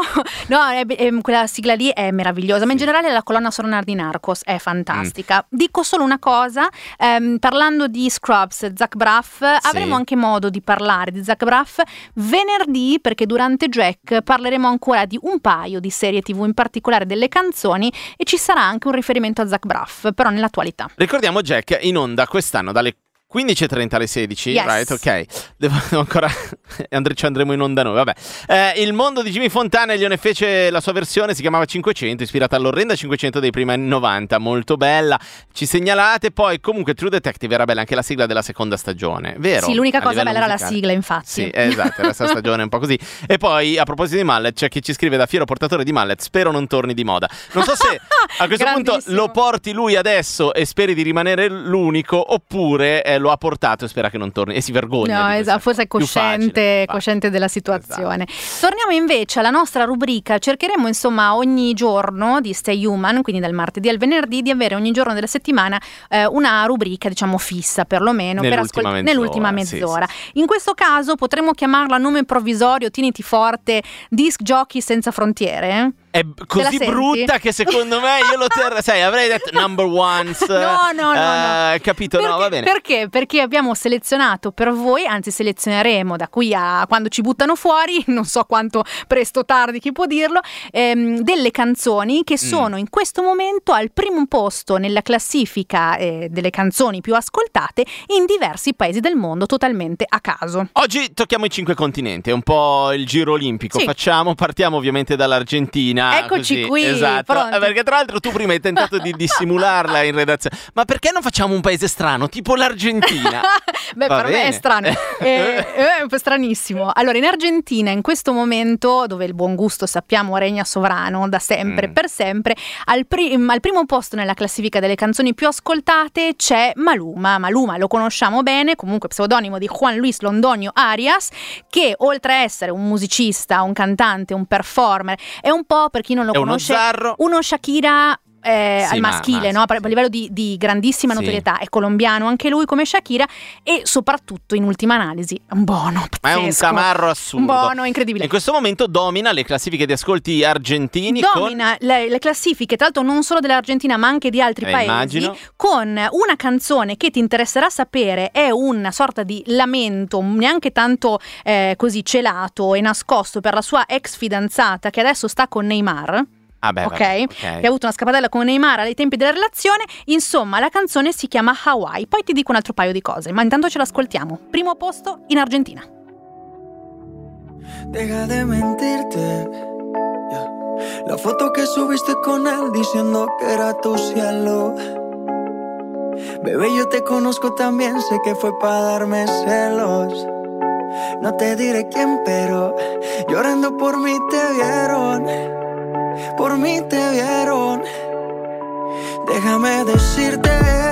no, è- è- quella sigla lì è meravigliosa. Ma in generale la colonna sonora di Narcos è fantastica. Mm. Dico solo una cosa: ehm, parlando di Scrubs, Zach Braff, avremo anche modo di parlare di Zach Braff venerdì, perché durante Jack parleremo ancora di un paio di serie TV, in particolare delle canzoni, e ci sarà anche un riferimento a Zach Braff, però nell'attualità. Ricordiamo Jack in onda quest'anno dalle 15.30 alle 16, Yes. right? Ok. Devo <laughs> ancora <laughs> andre- ci andremo in onda noi, vabbè. Eh, il mondo di Jimmy Fontana, Elione fece la sua versione, si chiamava 500, ispirata all'orrenda 500 dei primi anni 90, molto bella. Ci segnalate, poi comunque True Detective era bella anche la sigla della seconda stagione, vero? Sì, l'unica cosa bella era la musicale. sigla, infatti. Sì, esatto, la <laughs> stagione è un po' così. E poi, a proposito di mallet, c'è chi ci scrive da fiero portatore di mallet, spero non torni di moda. Non so se a questo punto lo porti lui adesso e speri di rimanere l'unico, oppure eh, lo ha portato e spera che non torni e si vergogna. No, esatto, forse è cosciente, cosciente della situazione. Torniamo invece alla nostra rubrica. Cercheremo insomma ogni giorno di Stay Human, quindi dal martedì al venerdì, di avere ogni giorno della settimana eh, una rubrica, diciamo fissa perlomeno, per Nell'ultima ascol- mezz'ora, nell'ultima sì, mezz'ora. In questo caso potremmo chiamarla a nome provvisorio, tieniti forte, disc jockey senza frontiere. È così brutta che secondo me io lo terrei. <laughs> Sai, avrei detto number ones. No, no, no, no. eh, Capito? no, va bene. Perché? Perché abbiamo selezionato per voi, anzi selezioneremo da qui a quando ci buttano fuori, <laughs> non so quanto presto o tardi chi può dirlo, ehm, delle canzoni che Mm. sono in questo momento al primo posto nella classifica eh, delle canzoni più ascoltate in diversi paesi del mondo totalmente a caso. Oggi tocchiamo i cinque continenti, è un po' il giro olimpico. Sì. Facciamo, partiamo ovviamente dall'Argentina. Eccoci così, qui, Esatto. pronti. Eh, Perché tra l'altro tu prima hai tentato di dissimularla in redazione. Ma perché non facciamo un paese strano, tipo l'Argentina? <laughs> Beh, Va per me è bene. strano, <laughs> Eh, è un po' stranissimo. Allora, in Argentina, in questo momento, dove il buon gusto sappiamo regna sovrano da sempre, Mm. per sempre, al, pri- al primo posto nella classifica delle canzoni più ascoltate c'è Maluma. Maluma lo conosciamo bene, comunque pseudonimo di Juan Luis Londonio Arias, che oltre a essere un musicista, un cantante, un performer, è un po' per chi non lo È uno conosce, zarro. uno Shakira. Eh, Sì, al ma- maschile, ma- no? a livello di, di grandissima Sì. notorietà, è colombiano anche lui come Shakira e soprattutto in ultima analisi un buono, Ma è un pazzesco. tamarro assurdo. Un buono, incredibile. In questo momento domina le classifiche di ascolti argentini Domina le, le classifiche, tra l'altro non solo dell'Argentina ma anche di altri Eh, paesi, immagino. con una canzone che ti interesserà sapere, è una sorta di lamento, neanche tanto eh, così celato e nascosto per la sua ex fidanzata che adesso sta con Neymar. Ah beh, ok, vabbè, che ha avuto una scappatella con Neymar ai tempi della relazione. Insomma, la canzone si chiama Hawaii. Poi ti dico un altro paio di cose, ma intanto ce l'ascoltiamo. Primo posto in Argentina. Deja de mentirte. La foto que subiste con él diciendo que era tu cielo. Bebé, yo te conozco también, sé que fue para darme celos. No te diré quién, pero llorando por mí te vieron. Por mí te vieron. Déjame decirte.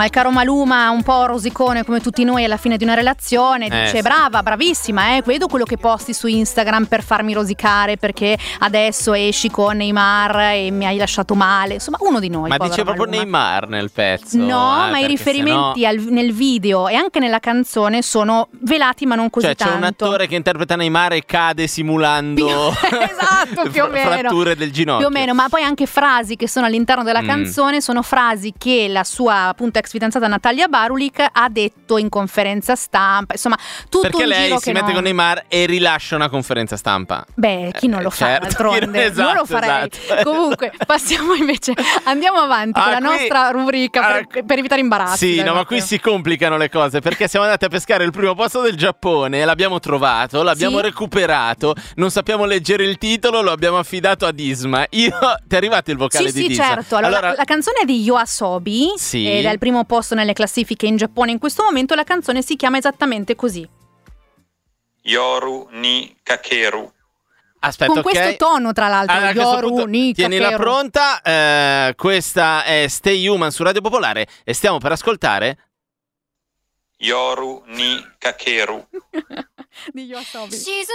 Insomma, il caro Maluma, un po' rosicone come tutti noi alla fine di una relazione, Eh, dice sì. brava, bravissima, eh, vedo quello che posti su Instagram per farmi rosicare perché adesso esci con Neymar e mi hai lasciato male. Insomma, uno di noi. Ma dice proprio Maluma. Neymar nel pezzo. No, eh, ma i riferimenti sennò- al- nel video e anche nella canzone sono velati ma non così Cioè, c'è tanto. un attore che interpreta Neymar e cade simulando <laughs> esatto, più o meno. fratture del ginocchio. Più o meno, ma poi anche frasi che sono all'interno della Mm. canzone sono frasi che la sua appunto ex fidanzata Natalia Barulik ha detto in conferenza stampa. Insomma, tutto Perché lei giro si mette no- con Neymar e rilascia una conferenza stampa. Beh, chi non lo Eh, fa certo, d'altronde? non- esatto, Io lo farei. esatto. Comunque, passiamo invece, <laughs> andiamo avanti Ah, con la qui- nostra rubrica per, ah, per evitare imbarazzi. Sì, no, ma qui si complicano le cose perché siamo andati a pescare il primo posto del Giappone, l'abbiamo trovato, l'abbiamo Sì. recuperato, non sappiamo leggere il titolo, lo abbiamo affidato ad Isma. Io <laughs> ti è arrivato il vocale Sì, di sì, Disma? certo. Allora, la canzone è di Yoasobi Sì. ed è al primo posto nelle classifiche in Giappone in questo momento. La canzone si chiama esattamente così. Yoru ni kakeru. Aspetta, Con ok. questo tono, tra l'altro. Allora, a questo Yoru, punto, ni, tienila kakeru. pronta, eh, questa è Stay Human su Radio Popolare e stiamo per ascoltare Yoru ni kakeru. <laughs> di Yoasobi. 沈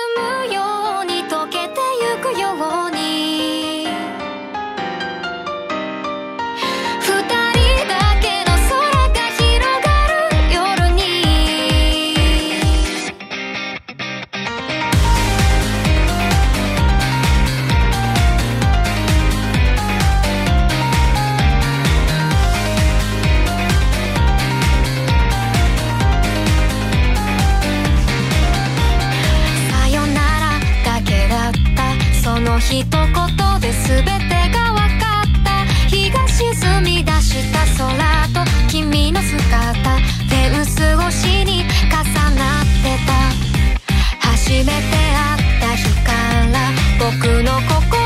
むように溶けてゆくように 一言で全てが分かった。日が沈み出した空と君の姿手薄越しに重なってた。初めて会った日から僕の心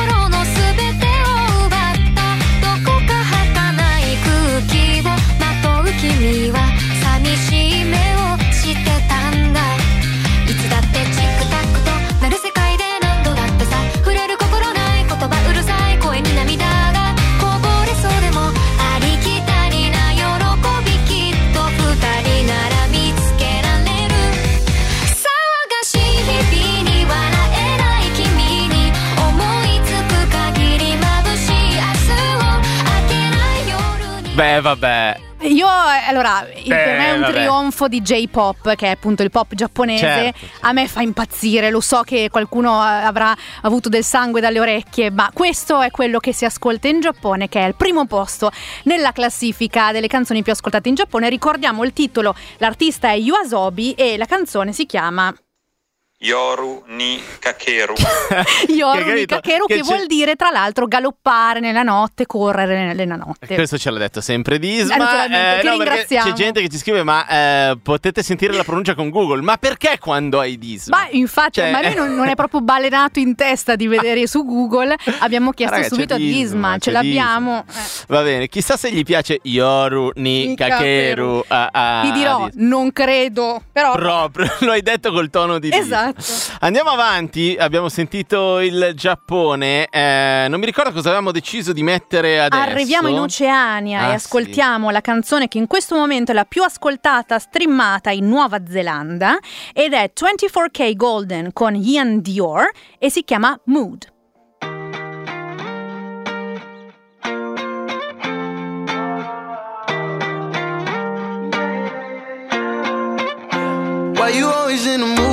Beh, vabbè. Io, eh, allora, il- per me è un vabbè. trionfo di J-pop, che è appunto il pop giapponese. Certo, A me fa impazzire, lo so che qualcuno eh, avrà avuto del sangue dalle orecchie, ma questo è quello che si ascolta in Giappone, che è al primo posto nella classifica delle canzoni più ascoltate in Giappone. Ricordiamo il titolo, l'artista è Yuasobi e la canzone si chiama Yoru ni kakeru. <laughs> Yoru Che capito? Kakeru, che, Che vuol dire tra l'altro galoppare nella notte, correre nella notte. Questo ce l'ha detto sempre Disma. Eh, ti no. C'è gente che ci scrive: Ma eh, potete sentire la pronuncia con Google. Ma perché quando hai Disma? Ma infatti, Cioè- ma a me non, non è proprio balenato in testa di vedere su Google. Abbiamo chiesto Raga, subito a Disma, Disma, c'è ce l'abbiamo. Va bene, chissà se gli piace Yoru ni Ni Kakeru. a- a- Ti dirò, non credo, però. Proprio, <laughs> lo hai detto col tono di Disma. Esatto. Andiamo avanti, abbiamo sentito il Giappone. eh, non mi ricordo cosa avevamo deciso di mettere adesso. Arriviamo in Oceania Ah, e ascoltiamo la canzone che in questo momento è la più ascoltata, streamata in Nuova Zelanda ed è 24K Golden con Ian Dior e si chiama Mood. Why you always in the mood?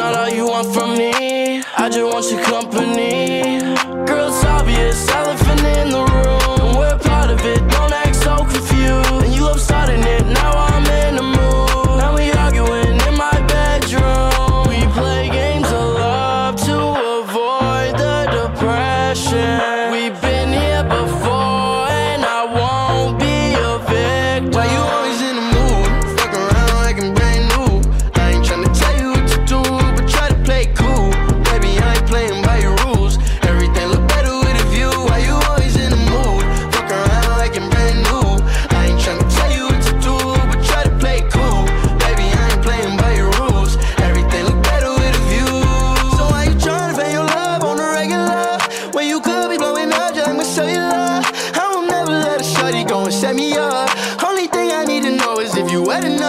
not all you want from me. I just want your company.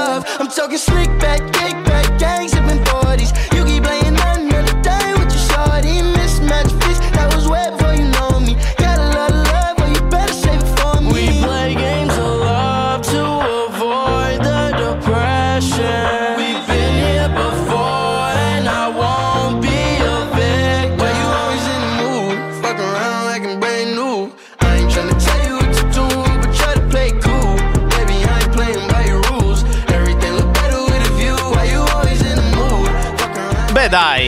Enough. I'm talking slick back, kick back, gang Jedi.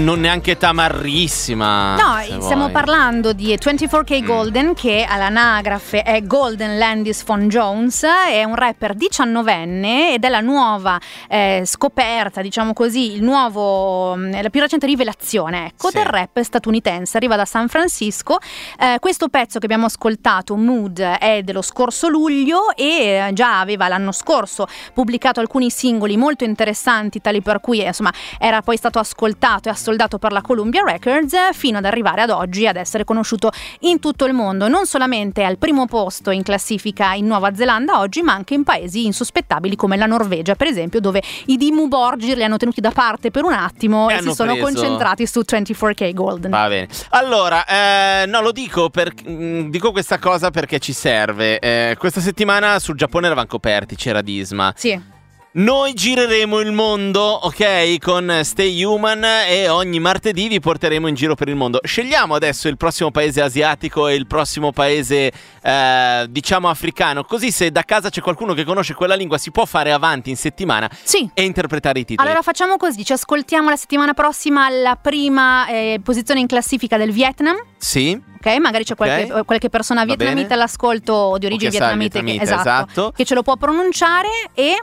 Non neanche tamarrissima. No, stiamo vuoi. parlando di Mm. 24K Golden che all'anagrafe è Golden Landis Von Jones, è un rapper 19enne ed è la nuova eh, scoperta, diciamo così, il nuovo, mh, la più recente rivelazione ecco, Sì. del rap statunitense, arriva da San Francisco. Eh, questo pezzo che abbiamo ascoltato, Mood, è dello scorso luglio e eh, già aveva l'anno scorso pubblicato alcuni singoli molto interessanti, tali per cui eh, insomma era poi stato ascoltato e assoldato per la Columbia Records fino ad arrivare ad oggi ad essere conosciuto in tutto il mondo, non solamente al primo posto in classifica in Nuova Zelanda oggi, ma anche in paesi insospettabili come la Norvegia, per esempio, dove i Dimmu Borgir li hanno tenuti da parte per un attimo E e, si sono preso- concentrati su 24K Golden. Va bene. Allora, eh, no, lo dico, per, mh, dico questa cosa perché ci serve. Eh, questa settimana sul Giappone eravamo coperti, c'era Disma. Sì. Noi gireremo il mondo, ok, con Stay Human e ogni martedì vi porteremo in giro per il mondo. Scegliamo adesso il prossimo paese asiatico e il prossimo paese, eh, diciamo, africano, così se da casa c'è qualcuno che conosce quella lingua si può fare avanti in settimana Sì. e interpretare i titoli. Allora facciamo così, ci ascoltiamo la settimana prossima la prima eh, posizione in classifica del Vietnam. Sì? Ok, magari c'è qualche, Ok. qualche persona vietnamita all'ascolto di origine il vietnamita, vietnamita, esatto, esatto. che ce lo può pronunciare e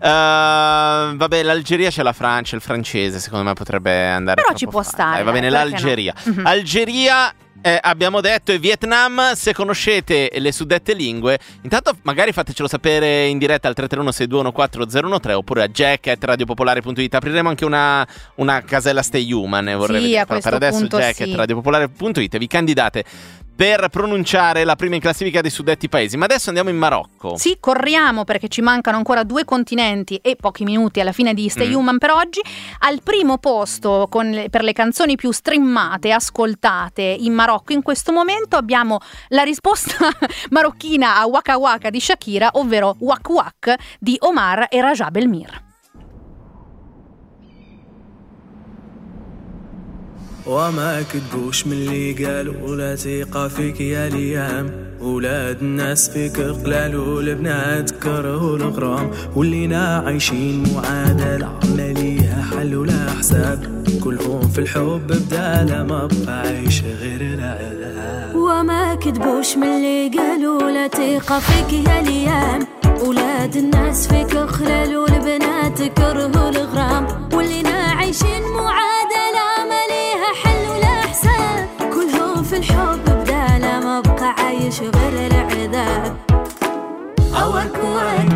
Uh, vabbè, l'Algeria c'è la Francia, il francese secondo me potrebbe andare Però ci può fa- stare, Dai, va bene, l'Algeria. no? Mhm. Algeria eh, abbiamo detto e Vietnam, se conoscete le suddette lingue, intanto magari fatecelo sapere in diretta al 331-6214013 oppure a jack.radiopopolare.it. Apriremo anche una, una casella Stay Human, eh, vorrei Sì, vedere. Però per adesso punto sì. jack.radiopopolare.it vi candidate per pronunciare la prima in classifica dei suddetti paesi. Ma adesso andiamo in Marocco. sì, corriamo perché ci mancano ancora due continenti e pochi minuti alla fine di Stay Mm. Human per oggi. Al primo posto le- per le canzoni più streamate, ascoltate in Marocco in questo momento abbiamo la risposta <laughs> marocchina a Waka Waka di Shakira, ovvero Wak Wak di Omar e Raja Belmir. وما كتبوش من اللي قالوا ولا ثقة فيك يا ليام. ولاد الناس فيك قلالوا البنات كرهوا الغرام ولينا عايشين معادلة عمليها حل ولا حساب. كلهم في الحب بدالة ما بقى عايش غير العذاب. وما كذبوش من اللي قالوا لا ثقة فيك يا ليام. ولاد الناس فيك خلال والبنات كرهوا الغرام واللينا عايشين معادلة Our kuat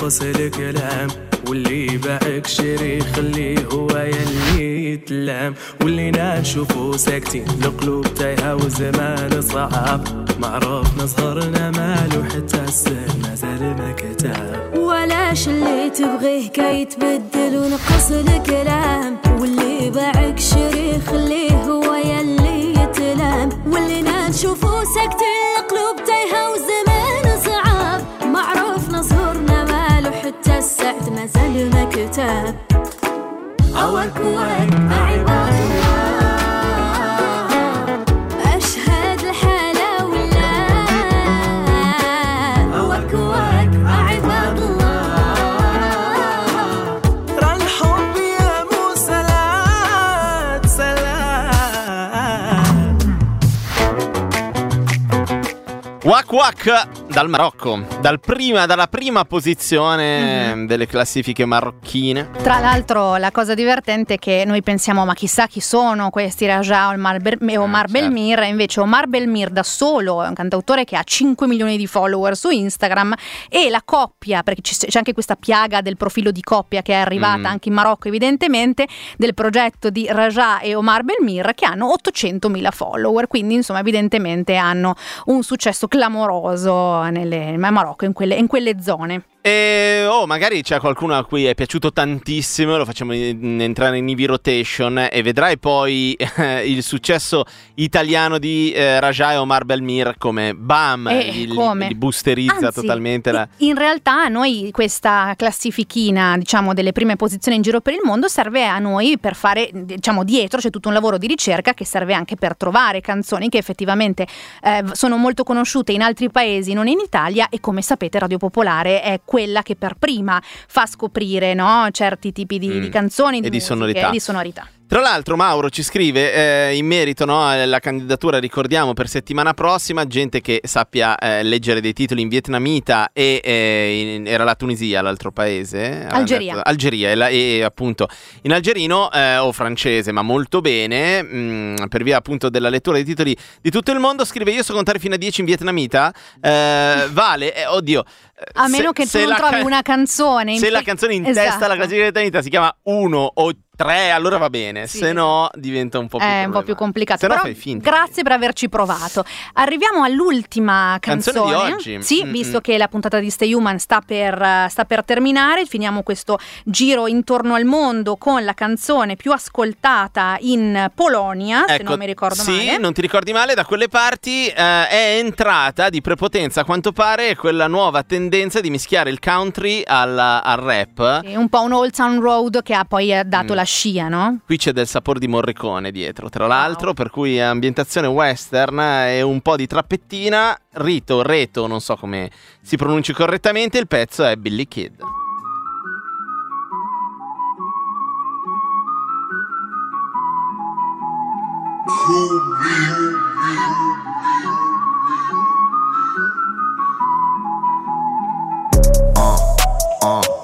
وينقص الكلام. واللي باعك شري خليه هو يلي يتلام. واللي نشوفو ساكتين القلوب تايهة وزمان صعب معروف نصغرنا مالو حتى السن مازال ما كتاب. ولاش اللي تبغيه كي يتبدل ونقص الكلام. واللي باعك شري خليه هو يلي يتلام. واللي نشوفو ساكتين القلوب تايهة وزمان سعد ما زال مكتب عوك وك أعبار Wak Wak dal Marocco, dal prima- dalla prima posizione Mhm. delle classifiche marocchine. Tra l'altro la cosa divertente è che noi pensiamo ma chissà chi sono questi Raja o Omar, Ber- e Omar certo. Belmir, invece Omar Belmir da solo è un cantautore che ha 5 milioni di follower su Instagram e la coppia, perché c'è anche questa piaga del profilo di coppia che è arrivata Mm. anche in Marocco evidentemente, del progetto di Raja e Omar Belmir che hanno 800.000 follower, quindi insomma evidentemente hanno un successo clamoroso in Marocco, in quelle, in quelle zone. E oh, magari c'è qualcuno a cui è piaciuto tantissimo, lo facciamo in- entrare in EV Rotation e vedrai poi eh, il successo italiano di eh, Raja e Omar Belmir come bam, Eh, come? li boosterizza Anzi, totalmente la... In realtà a noi questa classifichina, diciamo, delle prime posizioni in giro per il mondo serve a noi per fare, diciamo, dietro c'è tutto un lavoro di ricerca che serve anche per trovare canzoni che effettivamente eh, sono molto conosciute in altri paesi, non in Italia e come sapete Radio Popolare è quella che per prima fa scoprire no, certi tipi di, Mm. di canzoni, E di musiche, sonorità. e di sonorità. Tra l'altro Mauro ci scrive eh, in merito no, alla candidatura, ricordiamo, per settimana prossima, gente che sappia eh, leggere dei titoli in vietnamita e eh, in- era la Tunisia l'altro paese. avevamo Algeria. detto- Algeria e, la- e appunto in algerino eh, o francese, ma molto bene, mh, per via appunto della lettura dei titoli di tutto il mondo, scrive io so contare fino a 10 in vietnamita, eh, vale, eh, oddio. eh, A se- meno che tu non trovi ca- una canzone. in- se la canzone in Esatto. testa alla classifica vietnamita si chiama 1 o 3, allora va bene, Sì. se no diventa un po' più un po' più complicato. Se no però fai finta. Grazie per averci provato. Arriviamo all'ultima Canzone canzone. di oggi. Sì, Mm, visto mm. che la puntata di Stay Human sta per, sta per terminare, finiamo questo giro intorno al mondo con la canzone più ascoltata in Polonia, se non mi ricordo Ecco, sì, male. non ti ricordi male, da quelle parti eh, è entrata di prepotenza a quanto pare quella nuova tendenza di mischiare il country alla- al rap. È un po' un Old Town Road che ha poi eh, dato Mm. la scia, no? Qui c'è del sapore di Morricone dietro, tra l'altro, per cui ambientazione western e un po' di trappettina, rito, reto, non so come si pronunci correttamente, il pezzo è Billy Kid. Ej,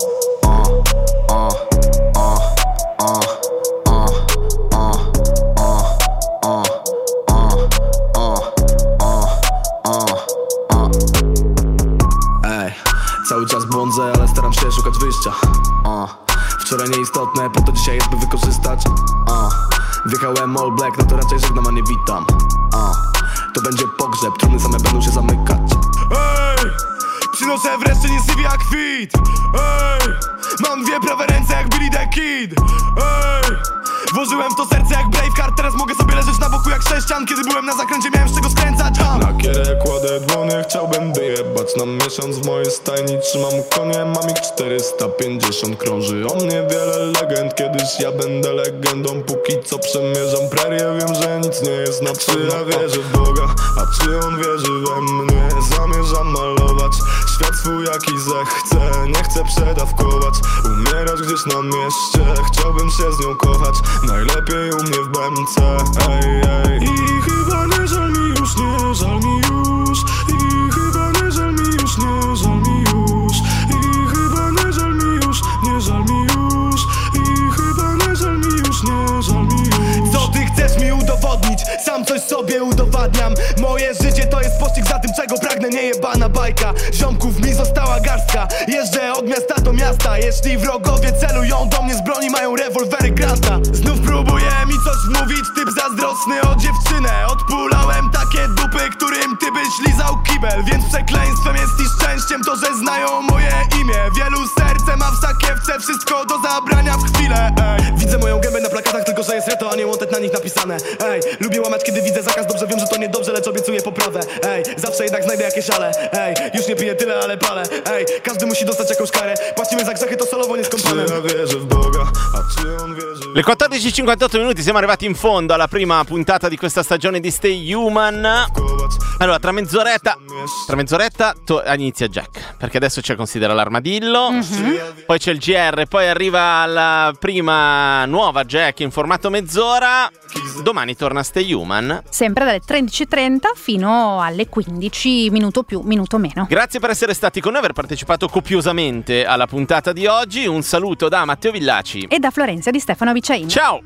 staram się szukać wyjścia uh. Wczoraj nieistotne, po to dzisiaj jest by wykorzystać uh. Wjechałem all black, no to raczej żegnam, a nie witam uh. To będzie pogrzeb, trumny same będą się zamykać Ej, przynoszę wreszcie nie sywi jak kwit Ej, mam dwie prawe ręce jak Billy the Kid Ej, włożyłem w to serce jak Braveheart Teraz mogę sobie leżeć na boku jak sześcian Kiedy byłem na zakręcie miałem z czego skręcać. Uh. Na kierę kładę dłonie, chciałbym wyjebać na miesiąc w mojej stajni. Trzymam konie, mam ich 450 Krąży o mnie wiele legend, kiedyś ja będę legendą. Póki co przemierzam prerię, wiem, że nic nie jest na Czy ja wierzę w Boga, a czy on wierzy we mnie? Zamierzam malować świat swój jaki zechcę. Nie chcę przedawkować, umierać gdzieś na mieście. Chciałbym się z nią kochać, najlepiej u mnie w BMC ej, ej. I chyba nie żal mi już, nie żal mi już Sam coś sobie udowadniam. Moje życie to jest pościg za tym, czego pragnę. Niejebana bajka. Ziomków mi została garstka. Jeżdżę od miasta do miasta. Jeśli wrogowie celują do mnie z broni Mają rewolwery Granta Znów próbuje mi coś wmówić. Typ zazdrosny o dziewczynę. Odpulałem takie dupy, którym ty byś lizał kibel. Więc przekleństwem jest i szczęściem to, że znają moje imię. Wielu serce ma w sakiewce Wszystko do zabrania w chwilę. Ej. Widzę moją gębę na plakatach Tylko, że jest reto, a nie wanted na nich napisane. Ej, lubię łamać, kiedy widzę zakaz Dobrze wiem, że to niedobrze, lecz obiecuję poprawę. Ej, zawsze jednak znajdę jakieś ale Ej, już nie piję tyle, ale palę. Ej, każdy musi dostać jakąś karę. Płacimy za grzechy, to solowo nie Czy skąpane ja wierzę w Boga, a czy on wierzy Le 14.58 minuti, siamo arrivati in fondo alla prima puntata di questa stagione di Stay Human. Allora, tra mezz'oretta, tra mezz'oretta to- inizia Jack, perché adesso c'è Considera l'armadillo, poi c'è il GR, poi arriva la prima nuova Jack in formato mezz'ora. Domani torna Stay Human. Sempre dalle 13.30 fino alle 15, minuto più, minuto meno. Grazie per essere stati con noi, aver partecipato copiosamente alla puntata di oggi. Un saluto da Matteo Villaci. E da Florenza di Stefano Vicaini. Ciao!